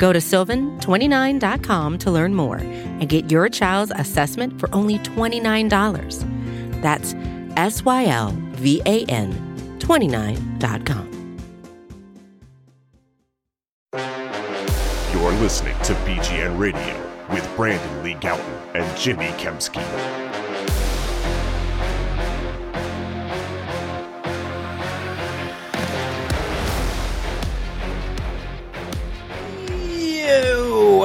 Go to sylvan29.com to learn more and get your child's assessment for only $29. That's S Y L V A N 29.com. You're listening to BGN Radio with Brandon Lee Gowton and Jimmy Kempski.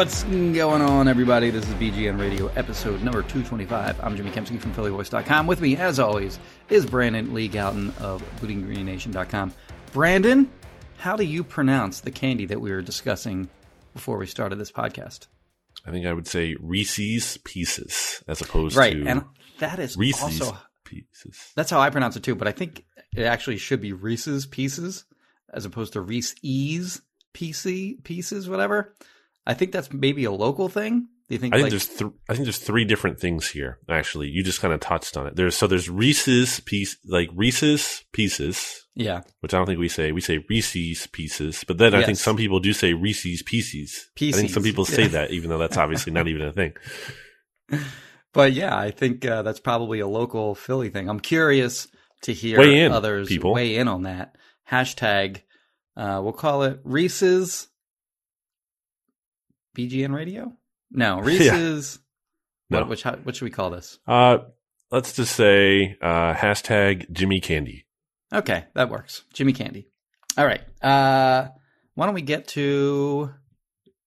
What's going on, everybody? This is BGN Radio, episode number 225. I'm Jimmy Kempski from PhillyVoice.com. With me, as always, is Brandon Lee Gowton of BleedingGreenNation.com. Brandon, how do you pronounce the candy that we were discussing before we started this podcast? I think I would say Reese's Pieces as opposed Right, to and that is Reese's also Pieces. that's how I pronounce it too. But I think it actually should be Reese's Pieces as opposed to Reese's PC pieces, whatever. I think that's maybe a local thing. Do you think? I think like, there's th- I think there's three different things here. Actually, you just kind of touched on it. There's so there's Reese's piece like Reese's Pieces, yeah, which I don't think we say. We say Reese's Pieces, but then I think some people do say Reese's Pieces. pieces. I think some people say that, even though that's obviously not even a thing. but yeah, I think uh, that's probably a local Philly thing. I'm curious to hear Weigh in, others people. weigh in on that hashtag. Uh, we'll call it Reese's BGN Radio. No, Reese's. No. What, which how, what should we call this? Uh, let's just say uh, hashtag Jimmy Candy. Okay, that works. Jimmy Candy. All right. Uh, why don't we get to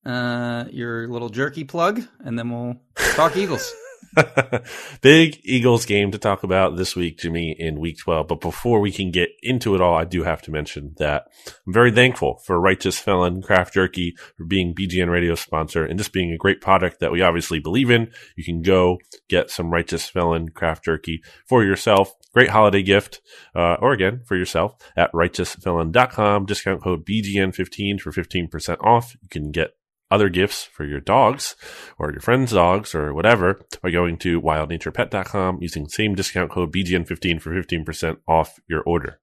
uh, your little jerky plug, and then we'll talk Eagles. Big Eagles game to talk about this week, Jimmy, in week 12. But before we can get into it all, I do have to mention that I'm very thankful for Righteous Felon Craft Jerky for being BGN Radio sponsor and just being a great product that we obviously believe in. You can go get some Righteous Felon Craft Jerky for yourself. Great holiday gift, uh, or again, for yourself at righteousfelon.com. Discount code BGN15 for 15% off. You can get other gifts for your dogs or your friends' dogs or whatever by going to wildnaturepet.com using same discount code BGN15 for 15% off your order.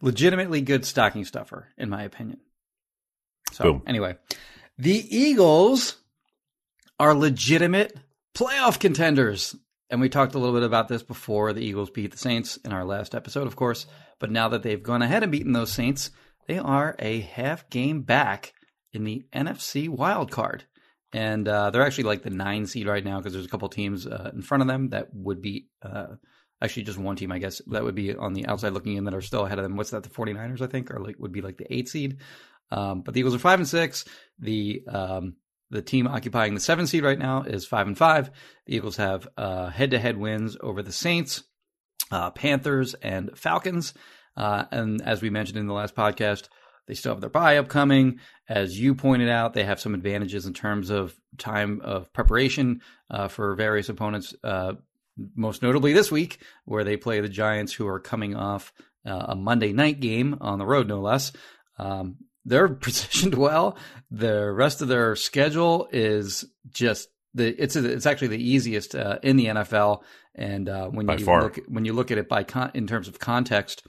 Legitimately good stocking stuffer, in my opinion. So, Boom. anyway, the Eagles are legitimate playoff contenders. And we talked a little bit about this before the Eagles beat the Saints in our last episode, of course. But now that they've gone ahead and beaten those Saints, they are a half game back in the NFC wild card. And uh, they're actually like the nine seed right now because there's a couple teams uh, in front of them that would be uh, actually just one team, I guess, that would be on the outside looking in that are still ahead of them. What's that? The 49ers, I think, or like would be like the eight seed. Um, but the Eagles are five and six. The um, the team occupying the seven seed right now is five and five. The Eagles have head to head wins over the Saints, uh, Panthers, and Falcons. Uh, and as we mentioned in the last podcast, they still have their bye upcoming. As you pointed out, they have some advantages in terms of time of preparation uh, for various opponents. Uh, most notably this week, where they play the Giants, who are coming off uh, a Monday night game on the road, no less. Um, they're positioned well. The rest of their schedule is just the it's a, it's actually the easiest uh, in the NFL. And uh, when By you far. look when you look at it by con- in terms of context,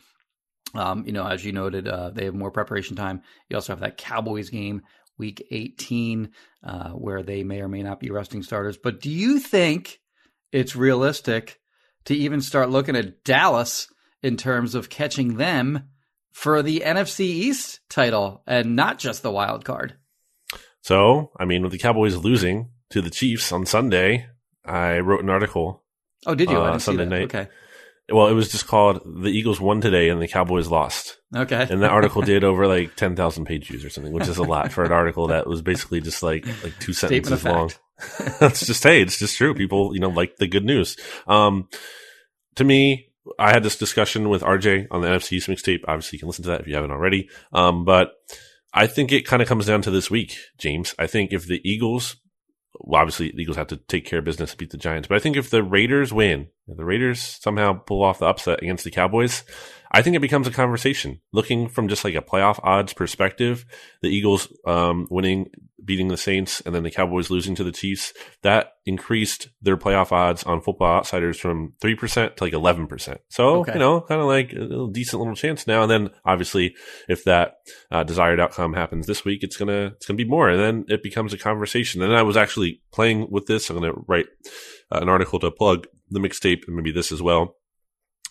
um, you know, as you noted, uh, they have more preparation time. You also have that Cowboys game, week 18, uh, where they may or may not be resting starters. But do you think it's realistic to even start looking at Dallas in terms of catching them for the NFC East title and not just the wild card? So, I mean, with the Cowboys losing to the Chiefs on Sunday, I wrote an article. Oh, did you? Uh, Sunday night. Okay. Well, it was just called The Eagles Won Today and the Cowboys Lost. Okay. And that article did over like 10,000 page views or something, which is a lot for an article that was basically just like like two Statement sentences long. fact. That's just hey, it's just true. People, you know, like the good news. Um, to me, I had this discussion with RJ on the NFC East mixtape. Obviously, you can listen to that if you haven't already. Um, but I think it kind of comes down to this week, James. I think if the Eagles well, obviously the Eagles have to take care of business and beat the Giants. But I think if the Raiders win, the Raiders somehow pull off the upset against the Cowboys, I think it becomes a conversation. Looking from just like a playoff odds perspective, the Eagles um, winning, beating the Saints, and then the Cowboys losing to the Chiefs, that increased their playoff odds on Football Outsiders from three percent to like eleven percent. So okay. you know, kind of like a decent little chance now. And then obviously, if that uh, desired outcome happens this week, it's gonna it's gonna be more, and then it becomes a conversation. And I was actually playing with this. I'm gonna write uh, an article to plug the mixtape and maybe this as well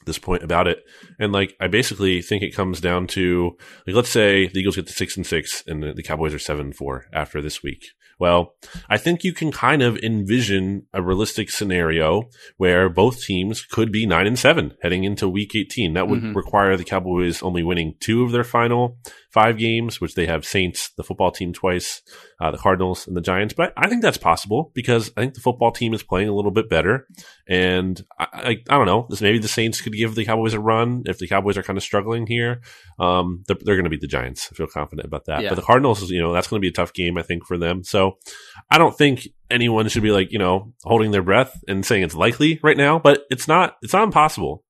this point about it. And like, I basically think it comes down to like, let's say the Eagles get the six and six and the, the Cowboys are seven and four after this week. Well, I think you can kind of envision a realistic scenario where both teams could be nine and seven heading into week 18. That would mm-hmm. require the Cowboys only winning two of their final five games, which they have Saints, the football team twice, uh, the Cardinals and the Giants. But I think that's possible because I think the football team is playing a little bit better. And I, I, I don't know, this, maybe the Saints could give the Cowboys a run if the Cowboys are kind of struggling here. Um, they're, they're going to beat the Giants. I feel confident about that. Yeah. But the Cardinals, you know, that's going to be a tough game, I think, for them. So I don't think anyone should be like, you know, holding their breath and saying it's likely right now, but it's not, it's not impossible.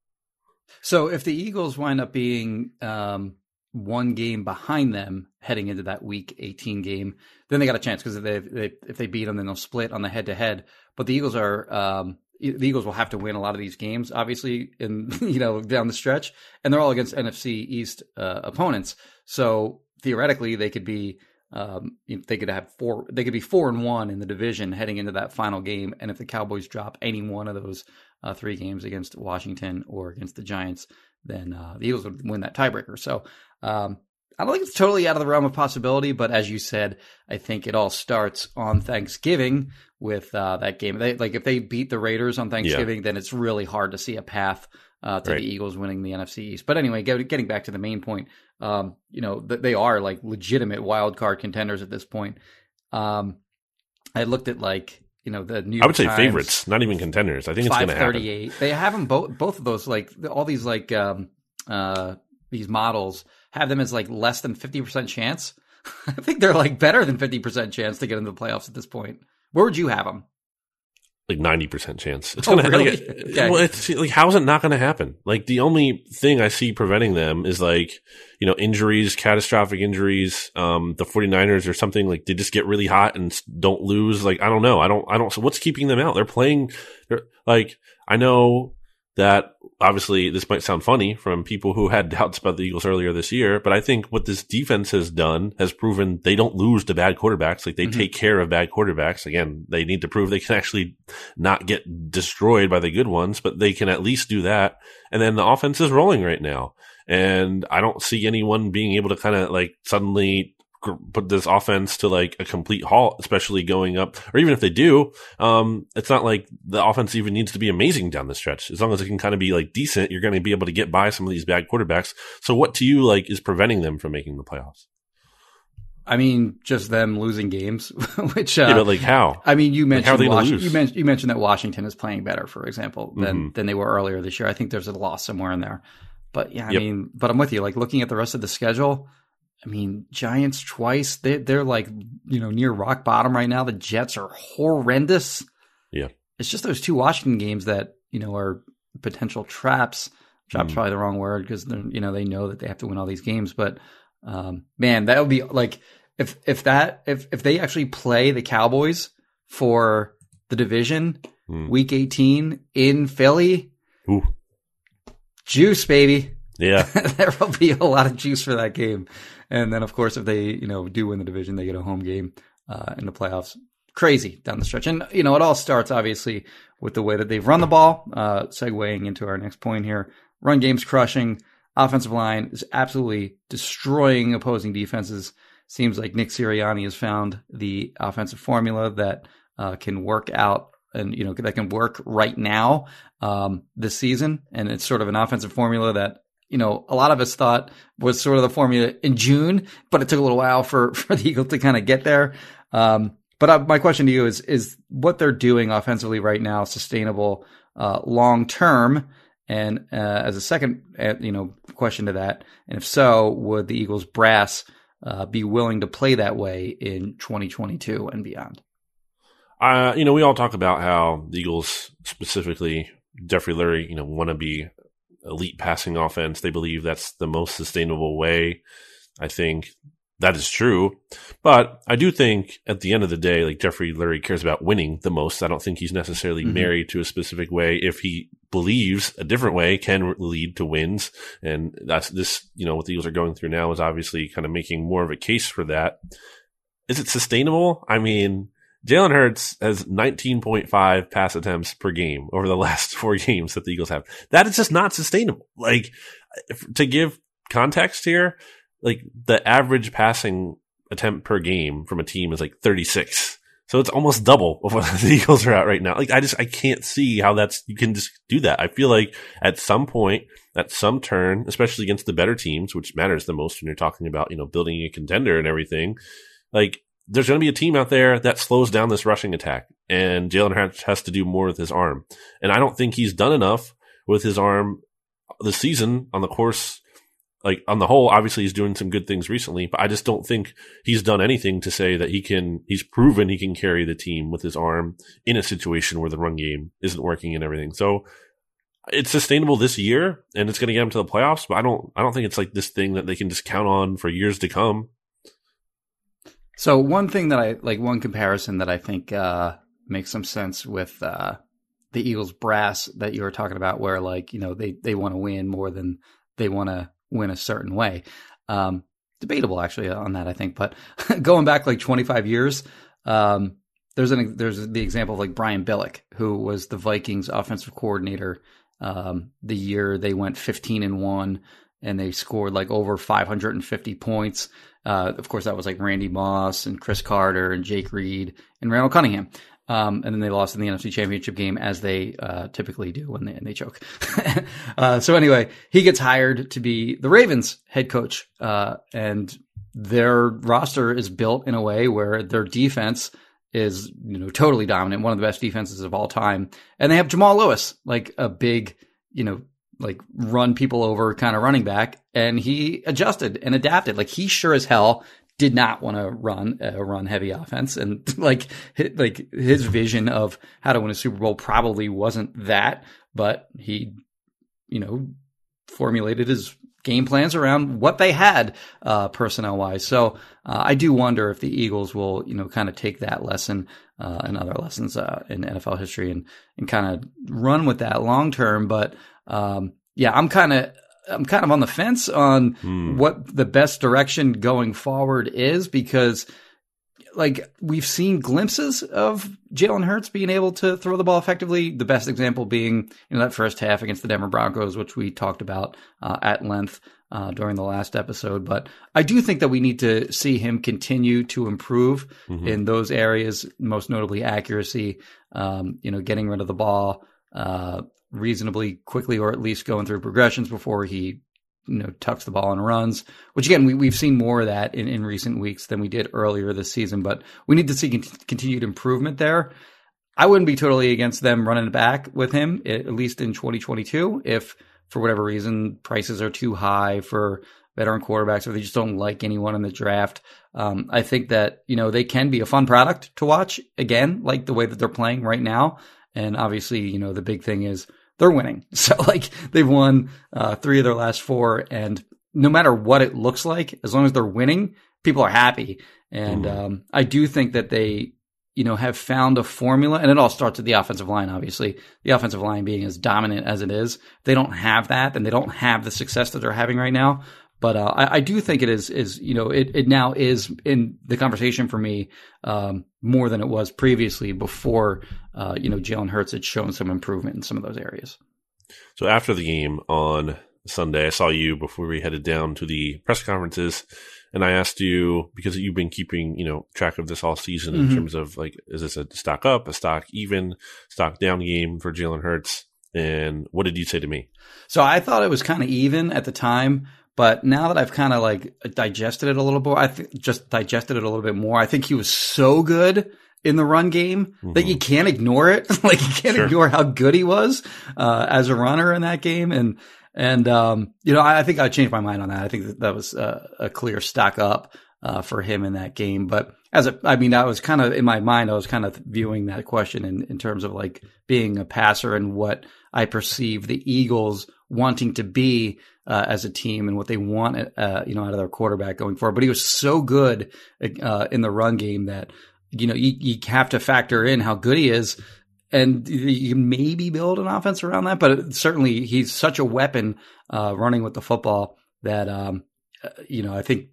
So if the Eagles wind up being, um, one game behind them heading into that week 18 game, then they got a chance because if they, they, if they beat them, then they'll split on the head to head. But the Eagles are, um, the Eagles will have to win a lot of these games, obviously, in you know down the stretch, and they're all against NFC East uh, opponents. So theoretically, they could be um, they could have four, they could be four and one in the division heading into that final game. And if the Cowboys drop any one of those uh, three games against Washington or against the Giants, then uh, the Eagles would win that tiebreaker. So um, I don't think it's totally out of the realm of possibility, but as you said, I think it all starts on Thanksgiving with uh, that game. They, like if they beat the Raiders on Thanksgiving, yeah. then it's really hard to see a path uh, to right. the Eagles winning the NFC East. But anyway, get, getting back to the main point, um, you know, they are like legitimate wild card contenders at this point. Um, I looked at like you know the New York I would say Times, favorites, not even contenders. I think it's going to happen. They have them both. Both of those, like all these, like um, uh, these models have them as like less than 50% chance. I think they're like better than 50% chance to get into the playoffs at this point. Where would you have them? Like 90% chance. It's oh, gonna really? like, okay. well, it's like, how's it not going to happen? Like the only thing I see preventing them is like, you know, injuries, catastrophic injuries. Um, the 49ers or something like they just get really hot and don't lose. Like, I don't know. I don't, I don't, so what's keeping them out? They're playing, they're like, I know that obviously this might sound funny from people who had doubts about the Eagles earlier this year, but I think what this defense has done has proven they don't lose to bad quarterbacks. Like they mm-hmm. take care of bad quarterbacks. Again, they need to prove they can actually not get destroyed by the good ones, but they can at least do that. And then the offense is rolling right now. And I don't see anyone being able to kind of like suddenly put this offense to like a complete halt, especially going up, or even if they do, um, it's not like the offense even needs to be amazing down the stretch. As long as it can kind of be like decent, you're going to be able to get by some of these bad quarterbacks. So what to you like is preventing them from making the playoffs? I mean, just them losing games, which uh, yeah, but like how? I mean, you mentioned like you mentioned you mentioned that Washington is playing better, for example, than mm-hmm. than they were earlier this year. I think there's a loss somewhere in there, but yeah, I yep. mean, but I'm with you. Like looking at the rest of the schedule, I mean, Giants twice. They they're like you know near rock bottom right now. The Jets are horrendous. Yeah, it's just those two Washington games that you know are potential traps. Traps mm. probably the wrong word because you know they know that they have to win all these games. But um, man, that would be like if if that if if they actually play the Cowboys for the division mm. week eighteen in Philly. Ooh. Juice, baby. Yeah, there will be a lot of juice for that game. And then, of course, if they you know do win the division, they get a home game uh, in the playoffs. Crazy down the stretch, and you know it all starts obviously with the way that they've run the ball. Uh, segueing into our next point here, run game's crushing. Offensive line is absolutely destroying opposing defenses. Seems like Nick Sirianni has found the offensive formula that uh, can work out and you know that can work right now um, this season, and it's sort of an offensive formula that you know, a lot of us thought was sort of the formula in June, but it took a little while for, for the Eagles to kind of get there. Um, but uh, my question to you is, is what they're doing offensively right now sustainable, uh, long term? And, uh, as a second, uh, you know, question to that, and if so, would the Eagles brass, uh, be willing to play that way in 2022 and beyond? Uh, you know, we all talk about how the Eagles, specifically Jeffrey Lurie, you know, want to be elite passing offense. They believe that's the most sustainable way. I think that is true. But I do think at the end of the day, like Jeffrey Lurie cares about winning the most. I don't think he's necessarily mm-hmm. married to a specific way. If he believes a different way can lead to wins. And that's this, you know, what the Eagles are going through now is obviously kind of making more of a case for that. Is it sustainable? I mean, Jalen Hurts has 19.5 pass attempts per game over the last four games that the Eagles have. That is just not sustainable. Like, to give context here, like the average passing attempt per game from a team is like 36. So it's almost double of what the Eagles are at right now. Like I just I can't see how that's you can just do that. I feel like at some point, at some turn, especially against the better teams, which matters the most when you're talking about, you know, building a contender and everything, like there's going to be a team out there that slows down this rushing attack, and Jalen Hurts has to do more with his arm. And I don't think he's done enough with his arm this season on the course like on the whole, obviously he's doing some good things recently, but I just don't think he's done anything to say that he can, he's proven he can carry the team with his arm in a situation where the run game isn't working and everything. So it's sustainable this year and it's going to get him to the playoffs, but I don't, I don't think it's like this thing that they can just count on for years to come. So one thing that I like, one comparison that I think, uh, makes some sense with, uh, the Eagles brass that you were talking about, where like, you know, they, they want to win more than they want to win a certain way. Um, debatable actually on that, I think. But going back like 25 years, um, there's an there's the example of like Brian Billick, who was the Vikings offensive coordinator um, the year they went 15 and one, and they scored like over 550 points. Uh, of course, that was like Randy Moss and Cris Carter and Jake Reed and Randall Cunningham. Um, and then they lost in the NFC Championship game, as they uh, typically do when they, they choke. uh, so anyway, he gets hired to be the Ravens head coach, uh, and their roster is built in a way where their defense is you know totally dominant, one of the best defenses of all time, and they have Jamal Lewis, like a big you know like run people over kind of running back, and he adjusted and adapted. Like he sure as hell did not want to run a run heavy offense and like like his vision of how to win a Super Bowl probably wasn't that, but he you know formulated his game plans around what they had uh, personnel wise. So uh, I do wonder if the Eagles will you know kind of take that lesson uh, and other lessons uh, in NFL history and and kind of run with that long term. But um, yeah, I'm kind of I'm kind of on the fence on hmm. what the best direction going forward is because like we've seen glimpses of Jalen Hurts being able to throw the ball effectively. The best example being you know that first half against the Denver Broncos, which we talked about uh, at length uh, during the last episode. But I do think that we need to see him continue to improve mm-hmm. in those areas, most notably accuracy. Um, you know, getting rid of the ball. Uh, reasonably quickly, or at least going through progressions before he you know tucks the ball and runs. Which again, we, we've seen more of that in, in recent weeks than we did earlier this season. But we need to see continued improvement there. I wouldn't be totally against them running back with him at least in 2022 if for whatever reason prices are too high for veteran quarterbacks or they just don't like anyone in the draft. Um, I think that, you know, they can be a fun product to watch again, like the way that they're playing right now. And obviously, you know, the big thing is they're winning. So like they've won uh, three of their last four, and no matter what it looks like, as long as they're winning, people are happy. And mm um, I do think that they, you know, have found a formula, and it all starts at the offensive line. Obviously, the offensive line being as dominant as it is, they don't have that, and they don't have the success that they're having right now. But uh, I, I, do think it is is you know it it now is in the conversation for me um, more than it was previously before uh, you know Jalen Hurts had shown some improvement in some of those areas. So after the game on Sunday, I saw you before we headed down to the press conferences, and I asked you because you've been keeping you know track of this all season mm-hmm. in terms of like is this a stock up, a stock even, stock down game for Jalen Hurts, and what did you say to me? So I thought it was kind of even at the time. But now that I've kind of like digested it a little bit, I th- just digested it a little bit more. I think he was so good in the run game mm-hmm. that you can't ignore it. like you can't sure. ignore how good he was uh, as a runner in that game. And and um, you know, I, I, think I changed my mind on that. I think that, that was a clear stock up uh, for him in that game. But as a, I mean, I was kind of in my mind, I was kind of viewing that question in, in terms of like being a passer and what I perceive the Eagles wanting to be uh, as a team and what they want, uh, you know, out of their quarterback going forward. But he was so good uh, in the run game that you know you, you have to factor in how good he is. And you maybe build an offense around that, but certainly he's such a weapon uh, running with the football that um, uh, you know I think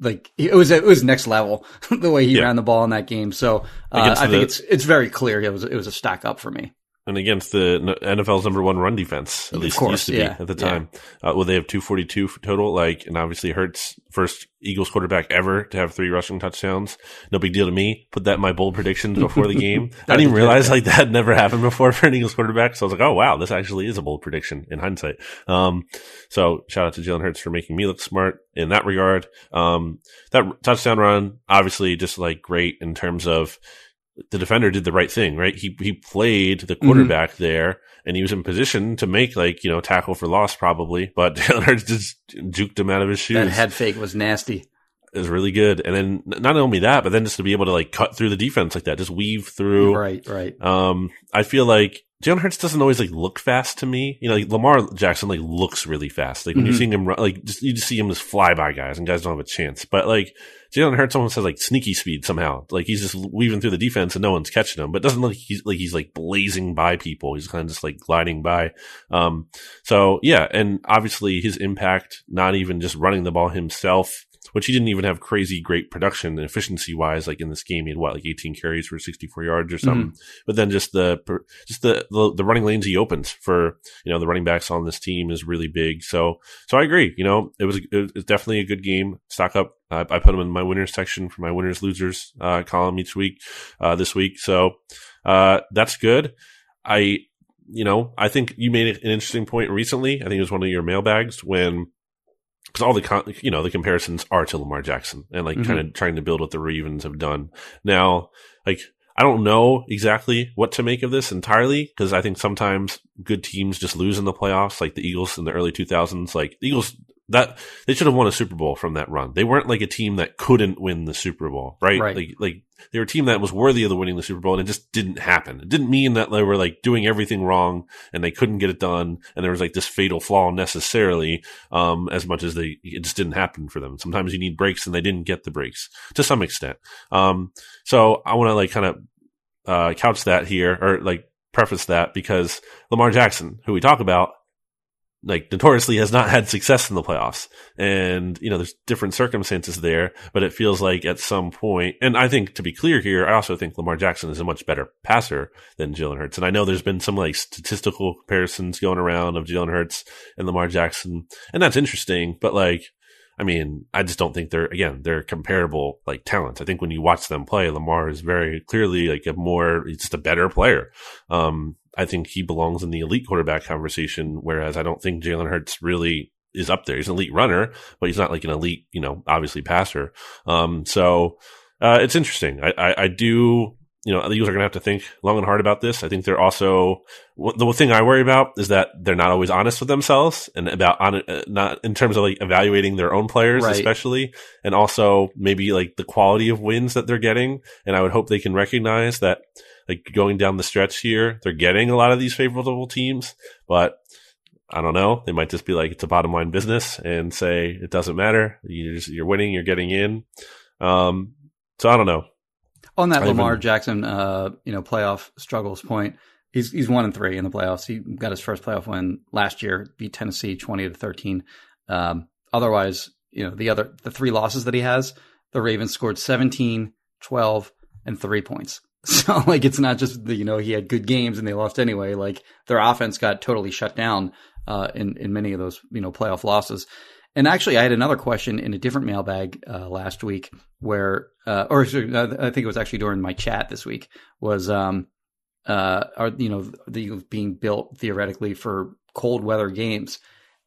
like it was it was next level the way he yeah. ran the ball in that game. So uh, I the, think it's it's very clear it was it was a stock up for me and against the NFL's number one run defense, at least course, it used to be yeah, at the time. Yeah. Uh, well, they have 242 total, like, and obviously Hurts, first Eagles quarterback ever to have three rushing touchdowns. No big deal to me. Put that in my bold predictions before the game. I didn't even realize like that had never happened before for an Eagles quarterback. So I was like, oh wow, this actually is a bold prediction in hindsight. Um, so shout out to Jalen Hurts for making me look smart in that regard. Um, that touchdown run, obviously just like great in terms of, the defender did the right thing, right? He he played the mm-hmm. quarterback mm-hmm. there, and he was in position to make like you know tackle for loss probably, but Taylor just juked him out of his shoes. That head fake was nasty. It was really good, and then not only that, but then just to be able to like cut through the defense like that, just weave through. Right, right. Um, I feel like Jalen Hurts doesn't always like look fast to me. You know, like Lamar Jackson like looks really fast. Like when mm-hmm. you're seeing him run, like just, you just see him just fly by guys, and guys don't have a chance. But like Jalen Hurts almost has like sneaky speed somehow. Like he's just weaving through the defense and no one's catching him, but doesn't look like he's like he's like blazing by people. He's kind of just like gliding by. Um, so yeah, and obviously his impact, not even just running the ball himself, which he didn't even have crazy great production and efficiency wise. Like in this game, he had what, like 18 carries for 64 yards or something. Mm-hmm. But then just the, just the, the, the, running lanes he opens for, you know, the running backs on this team is really big. So, so I agree. You know, it was, it was definitely a good game. Stock up. I, I put him in my winners section for my winners losers, uh, column each week, uh, this week. So, uh, that's good. I, you know, I think you made an interesting point recently. I think it was one of your mailbags when because all the con- you know the comparisons are to Lamar Jackson and like mm-hmm. kind of trying to build what the Ravens have done. Now, like I don't know exactly what to make of this entirely because I think sometimes good teams just lose in the playoffs, like the Eagles in the early 2000s. Like the Eagles that they should have won a Super Bowl from that run. They weren't like a team that couldn't win the Super Bowl, right? right. Like, like they were a team that was worthy of the winning the Super Bowl, and it just didn't happen. It didn't mean that they were like doing everything wrong and they couldn't get it done, and there was like this fatal flaw necessarily. Um, as much as they, it just didn't happen for them. Sometimes you need breaks, and they didn't get the breaks to some extent. Um, so I want to like kind of uh, couch that here, or like preface that because Lamar Jackson, who we talk about, like notoriously has not had success in the playoffs. And, you know, there's different circumstances there, but it feels like at some point, and I think to be clear here, I also think Lamar Jackson is a much better passer than Jalen Hurts. And I know there's been some like statistical comparisons going around of Jalen Hurts and Lamar Jackson, and that's interesting, but like, I mean, I just don't think they're again they're comparable like talents. I think when you watch them play, Lamar is very clearly like a more just a better player. Um, I think he belongs in the elite quarterback conversation, whereas I don't think Jalen Hurts really is up there. He's an elite runner, but he's not like an elite, you know, obviously passer. Um, so uh, it's interesting. I, I, I do you know, the Eagles are going to have to think long and hard about this. I think they're also the thing I worry about is that they're not always honest with themselves and about on uh, not in terms of like evaluating their own players, right. especially, and also maybe like the quality of wins that they're getting. And I would hope they can recognize that like going down the stretch here, they're getting a lot of these favorable teams, but I don't know. They might just be like, it's a bottom line business and say it doesn't matter. You're, just, you're winning, you're getting in. Um, so I don't know. On that I Lamar even, Jackson, uh, you know, playoff struggles point, he's he's one and three in the playoffs. He got his first playoff win last year, beat Tennessee twenty to thirteen. Um, otherwise, you know, the other the three losses that he has, the Ravens scored 17, 12, and three points. So like it's not just the, you know he had good games and they lost anyway. Like their offense got totally shut down uh, in in many of those you know playoff losses. And actually, I had another question in a different mailbag uh, last week, where uh, or I think it was actually during my chat this week was um uh are you know the being built theoretically for cold weather games,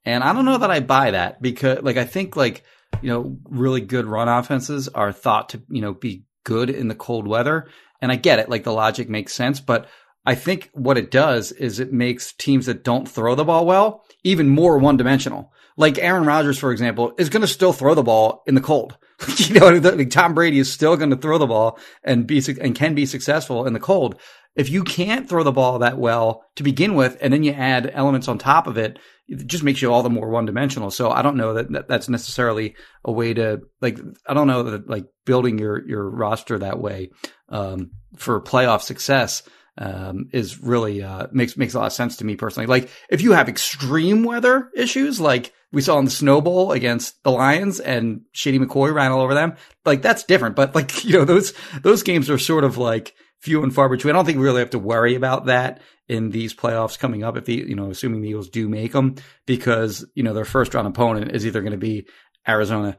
and I don't know that I buy that because like I think like you know really good run offenses are thought to you know be good in the cold weather and I get it, like the logic makes sense, but I think what it does is it makes teams that don't throw the ball well even more one dimensional. Like Aaron Rodgers, for example, is going to still throw the ball in the cold. you know, like Tom Brady is still going to throw the ball and be and can be successful in the cold. If you can't throw the ball that well to begin with, and then you add elements on top of it, it just makes you all the more one dimensional. So I don't know that, that that's necessarily a way to like. I don't know that like building your your roster that way um, for playoff success um, is really uh, makes makes a lot of sense to me personally. Like if you have extreme weather issues, like we saw in the Snow Bowl against the Lions and Shady McCoy ran all over them, like that's different. But like you know those those games are sort of like few and far between. I don't think we really have to worry about that in these playoffs coming up. If the you know assuming the Eagles do make them, because you know their first round opponent is either going to be Arizona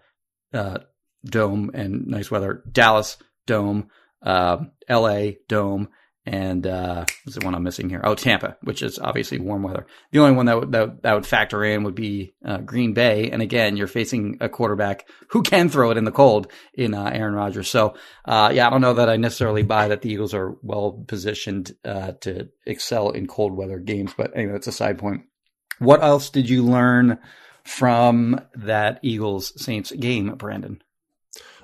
uh, dome and nice weather, Dallas dome, uh, L.A. dome and uh, what's the one I'm missing here? Oh, Tampa, which is obviously warm weather. The only one that would, that, that would factor in would be uh, Green Bay, and again, you're facing a quarterback who can throw it in the cold in uh, Aaron Rodgers. So, uh, yeah, I don't know that I necessarily buy that the Eagles are well positioned uh, to excel in cold weather games, but anyway, that's a side point. What else did you learn from that Eagles Saints game, Brandon?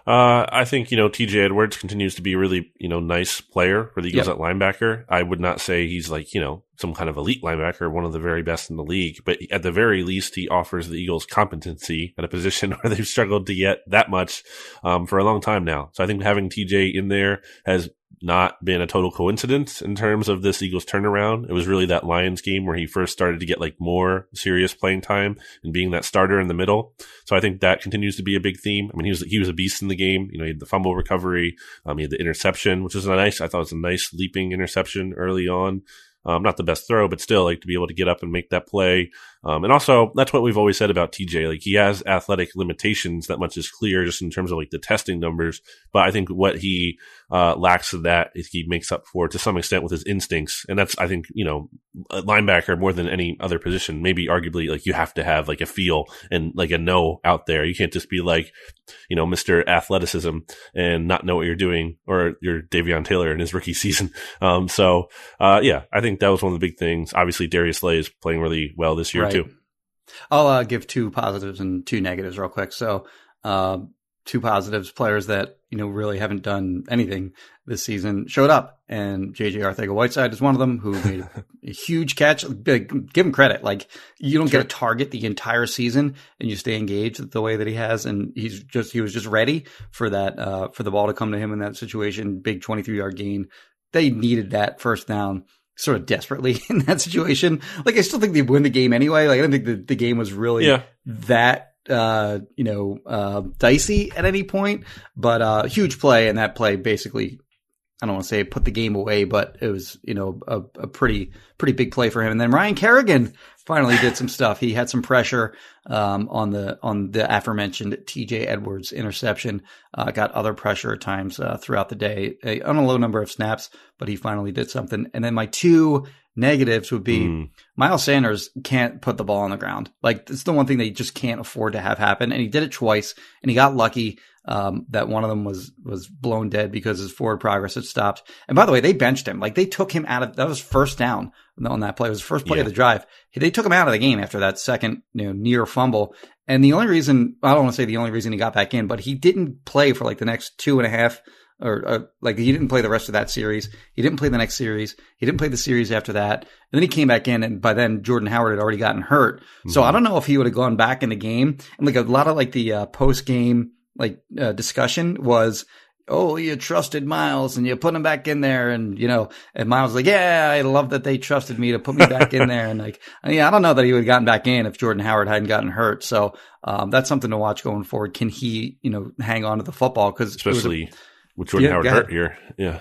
Uh, I think, you know, TJ Edwards continues to be a really, you know, nice player for the Eagles yep. at linebacker. I would not say he's like, you know, some kind of elite linebacker, one of the very best in the league, but at the very least, he offers the Eagles competency at a position where they've struggled to get that much, um, for a long time now. So I think having TJ in there has not been a total coincidence in terms of this Eagles turnaround. It was really that Lions game where he first started to get like more serious playing time and being that starter in the middle. So I think that continues to be a big theme. I mean, he was he was a beast in the game. You know, he had the fumble recovery, um, he had the interception, which was a nice. I thought it was a nice leaping interception early on. Um, not the best throw, but still like to be able to get up and make that play. Um, and also that's what we've always said about TJ. Like he has athletic limitations. That much is clear just in terms of like the testing numbers. But I think what he uh, lacks of that he makes up for to some extent with his instincts. And that's, I think, you know, a linebacker more than any other position, maybe arguably like you have to have like a feel and like a know out there. You can't just be like, you know, Mr. Athleticism and not know what you're doing or you're Davion Taylor in his rookie season. Um, so, uh, yeah, I think that was one of the big things. Obviously, Darius Slay is playing really well this year right. too. I'll uh, give two positives and two negatives real quick. So, uh, two positives: players that you know really haven't done anything this season showed up, and JJ Arcega-Whiteside is one of them who made a huge catch. Give him credit; like you don't sure. get a target the entire season, and you stay engaged the way that he has, and he's just he was just ready for that uh, for the ball to come to him in that situation. Big twenty three yard gain. They needed that first down sort of desperately in that situation. Like I still think they win the game anyway. Like I don't think the, the game was really yeah. that uh, you know, uh, dicey at any point, but uh, huge play, and that play basically, I don't want to say put the game away, but it was, you know, a, a pretty pretty big play for him. And then Ryan Kerrigan finally did some stuff. He had some pressure um, on the on the aforementioned T.J. Edwards interception. Uh, got other pressure at times uh, throughout the day a, on a low number of snaps, but he finally did something. And then my two negatives would be mm. Miles Sanders can't put the ball on the ground. Like it's the one thing they just can't afford to have happen. And he did it twice, and he got lucky um, that one of them was was blown dead because his forward progress had stopped. And by the way, they benched him. Like they took him out of that was first down on that play. It was the first play yeah. of the drive. They took him out of the game after that second you know, near fumble. And the only reason I don't want to say the only reason he got back in, but he didn't play for like the next two and a half or, or, like he didn't play the rest of that series. He didn't play the next series. He didn't play the series after that. And then he came back in, and by then Jordan Howard had already gotten hurt. Mm-hmm. So I don't know if he would have gone back in the game. And like a lot of like the uh, post game like uh, discussion was, oh, you trusted Miles and you put him back in there, and you know, and Miles was like, yeah, I love that they trusted me to put me back in there, and like, I mean, I don't know that he would have gotten back in if Jordan Howard hadn't gotten hurt. So um, that's something to watch going forward. Can he, you know, hang on to the football because especially with Jordan yeah, Howard hurt here. Yeah.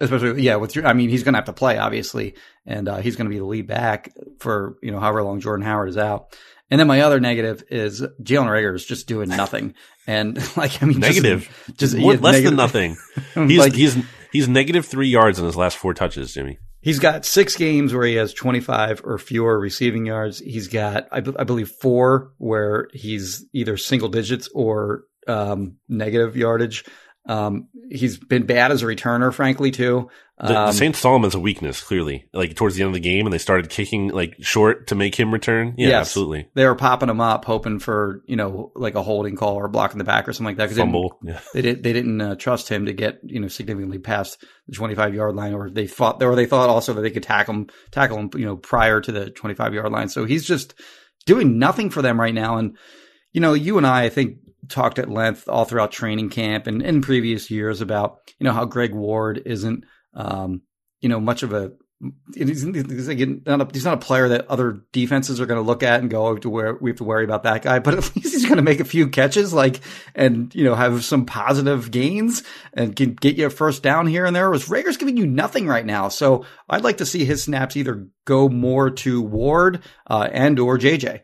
Especially, yeah, with your, I mean, he's going to have to play, obviously, and uh, he's going to be the lead back for, you know, however long Jordan Howard is out. And then my other negative is Jalen Reagor is just doing nothing. And like, I mean, negative, just, just less negative. than nothing. He's, like, he's, he's negative three yards in his last four touches, Jimmy. He's got six games where he has 25 or fewer receiving yards. He's got, I, I believe, four where he's either single digits or um, negative yardage. Um, he's been bad as a returner, frankly, too. The, the Um, him as a weakness, clearly. Like towards the end of the game, and they started kicking like short to make him return. Yeah, Yes. absolutely. they were popping him up, hoping for you know like a holding call or blocking the back or something like that. 'cause they didn't- Fumble. Yeah. They didn't. They didn't uh, trust him to get you know significantly past the 25 yard line, or they thought, or they thought also that they could tackle him, tackle him, you know, prior to the 25 yard line. So he's just doing nothing for them right now. And you know, you and I, I think, talked at length all throughout training camp and in previous years about you know how Greg Ward isn't, um, you know, much of a He's, not a, he's not a player that other defenses are going to look at and go, oh, to where we have to worry about that guy. But at least he's going to make a few catches, like and you know have some positive gains and can get you a first down here and there. Was Reagor's giving you nothing right now? So I'd like to see his snaps either go more to Ward uh, and or JJ.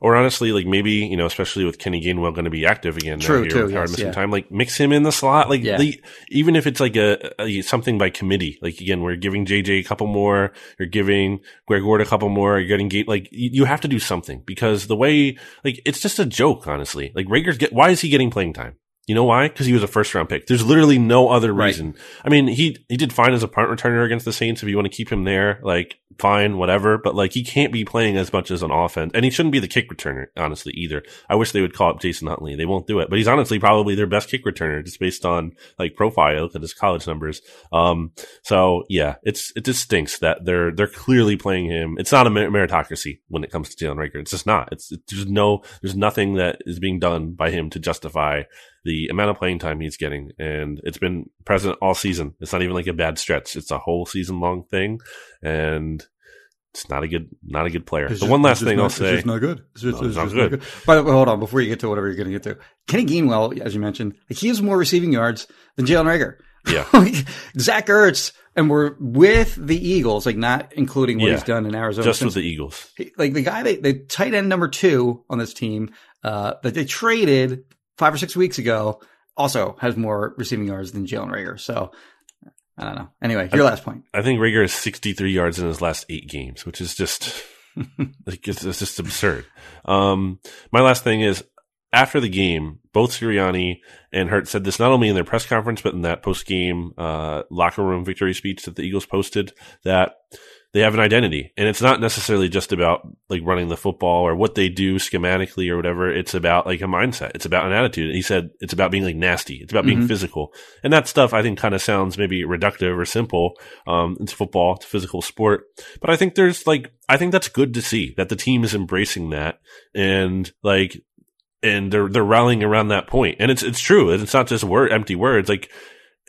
Or honestly, like maybe you know, especially with Kenny Gainwell going to be active again. now True, here too, yes, missing yeah. time. Like mix him in the slot. Like Yeah. the, even if it's like a, a something by committee. Like again, we're giving JJ a couple more. You're giving Greg Ward a couple more. You're getting Gate. Like you, you have to do something because the way like it's just a joke. Honestly, like Reagor's get. Why is he getting playing time? You know why? Because he was a first round pick. There's literally no other Right. reason. I mean, he he did fine as a punt returner against the Saints. If you want to keep him there, like fine, whatever. But like he can't be playing as much as an offense, and he shouldn't be the kick returner, honestly, either. I wish they would call up Jason Huntley. They won't do it, but he's honestly probably their best kick returner just based on like profile. At his college numbers. Um, so yeah, it's it just stinks that they're they're clearly playing him. It's not a meritocracy when it comes to Jalen Reagor. It's just not. It's, it's there's no there's nothing that is being done by him to justify the amount of playing time he's getting, and it's been present all season. It's not even like a bad stretch. It's a whole season long thing, and it's not a good not a good player. the one last thing I'll say, not good. It's No, it's not good. But, but hold on, before you get to whatever you're going to get to, Kenny Gainwell, as you mentioned, he has more receiving yards than Jalen Reagor. Yeah. Zach Ertz, and we're with the Eagles, like not including what Yeah. he's done in Arizona. just since- with the Eagles, like the guy, they, the tight end number two on this team uh, that they traded five or six weeks ago, also has more receiving yards than Jalen Reagor. So I don't know. Anyway, your last point. I think Reagor is 63 yards in his last eight games, which is just like it's, it's just absurd. Um, my last thing is after the game, both Sirianni and Hurt said this not only in their press conference but in that post game uh, locker room victory speech that the Eagles posted that they have an identity, and it's not necessarily just about like running the football or what they do schematically or whatever. It's about like a mindset. It's about an attitude. He said it's about being like nasty. It's about being Mhm. physical, and that stuff I think kind of sounds maybe reductive or simple. Um, it's football, it's a physical sport, but I think there's like I think that's good to see that the team is embracing that and like and they're they're rallying around that. And it's it's true. It's not just word empty words. Like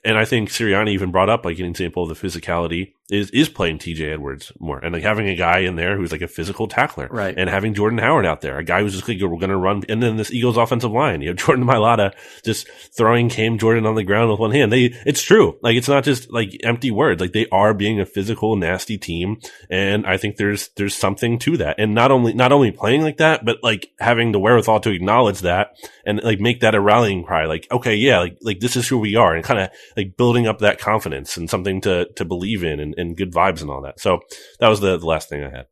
and I think Sirianni even brought up like an example of the physicality is is playing TJ Edwards more and like having a guy in there who's like a physical tackler. Right. And having Jordan Howard out there, a guy who's just like we're gonna run and then this Eagles offensive line. You have Jordan Mailata just throwing Cam Jordan on the ground with one hand. They it's true. Like it's not just like empty words. Like they are being a physical, nasty team. And I think there's there's something to that. And not only not only playing like that, but like having the wherewithal to acknowledge that and like make that a rallying cry. Like, okay, yeah, like like this is who we are and kind of like building up that confidence and something to to believe in and, and good vibes and all that. So that was the, the last thing I had.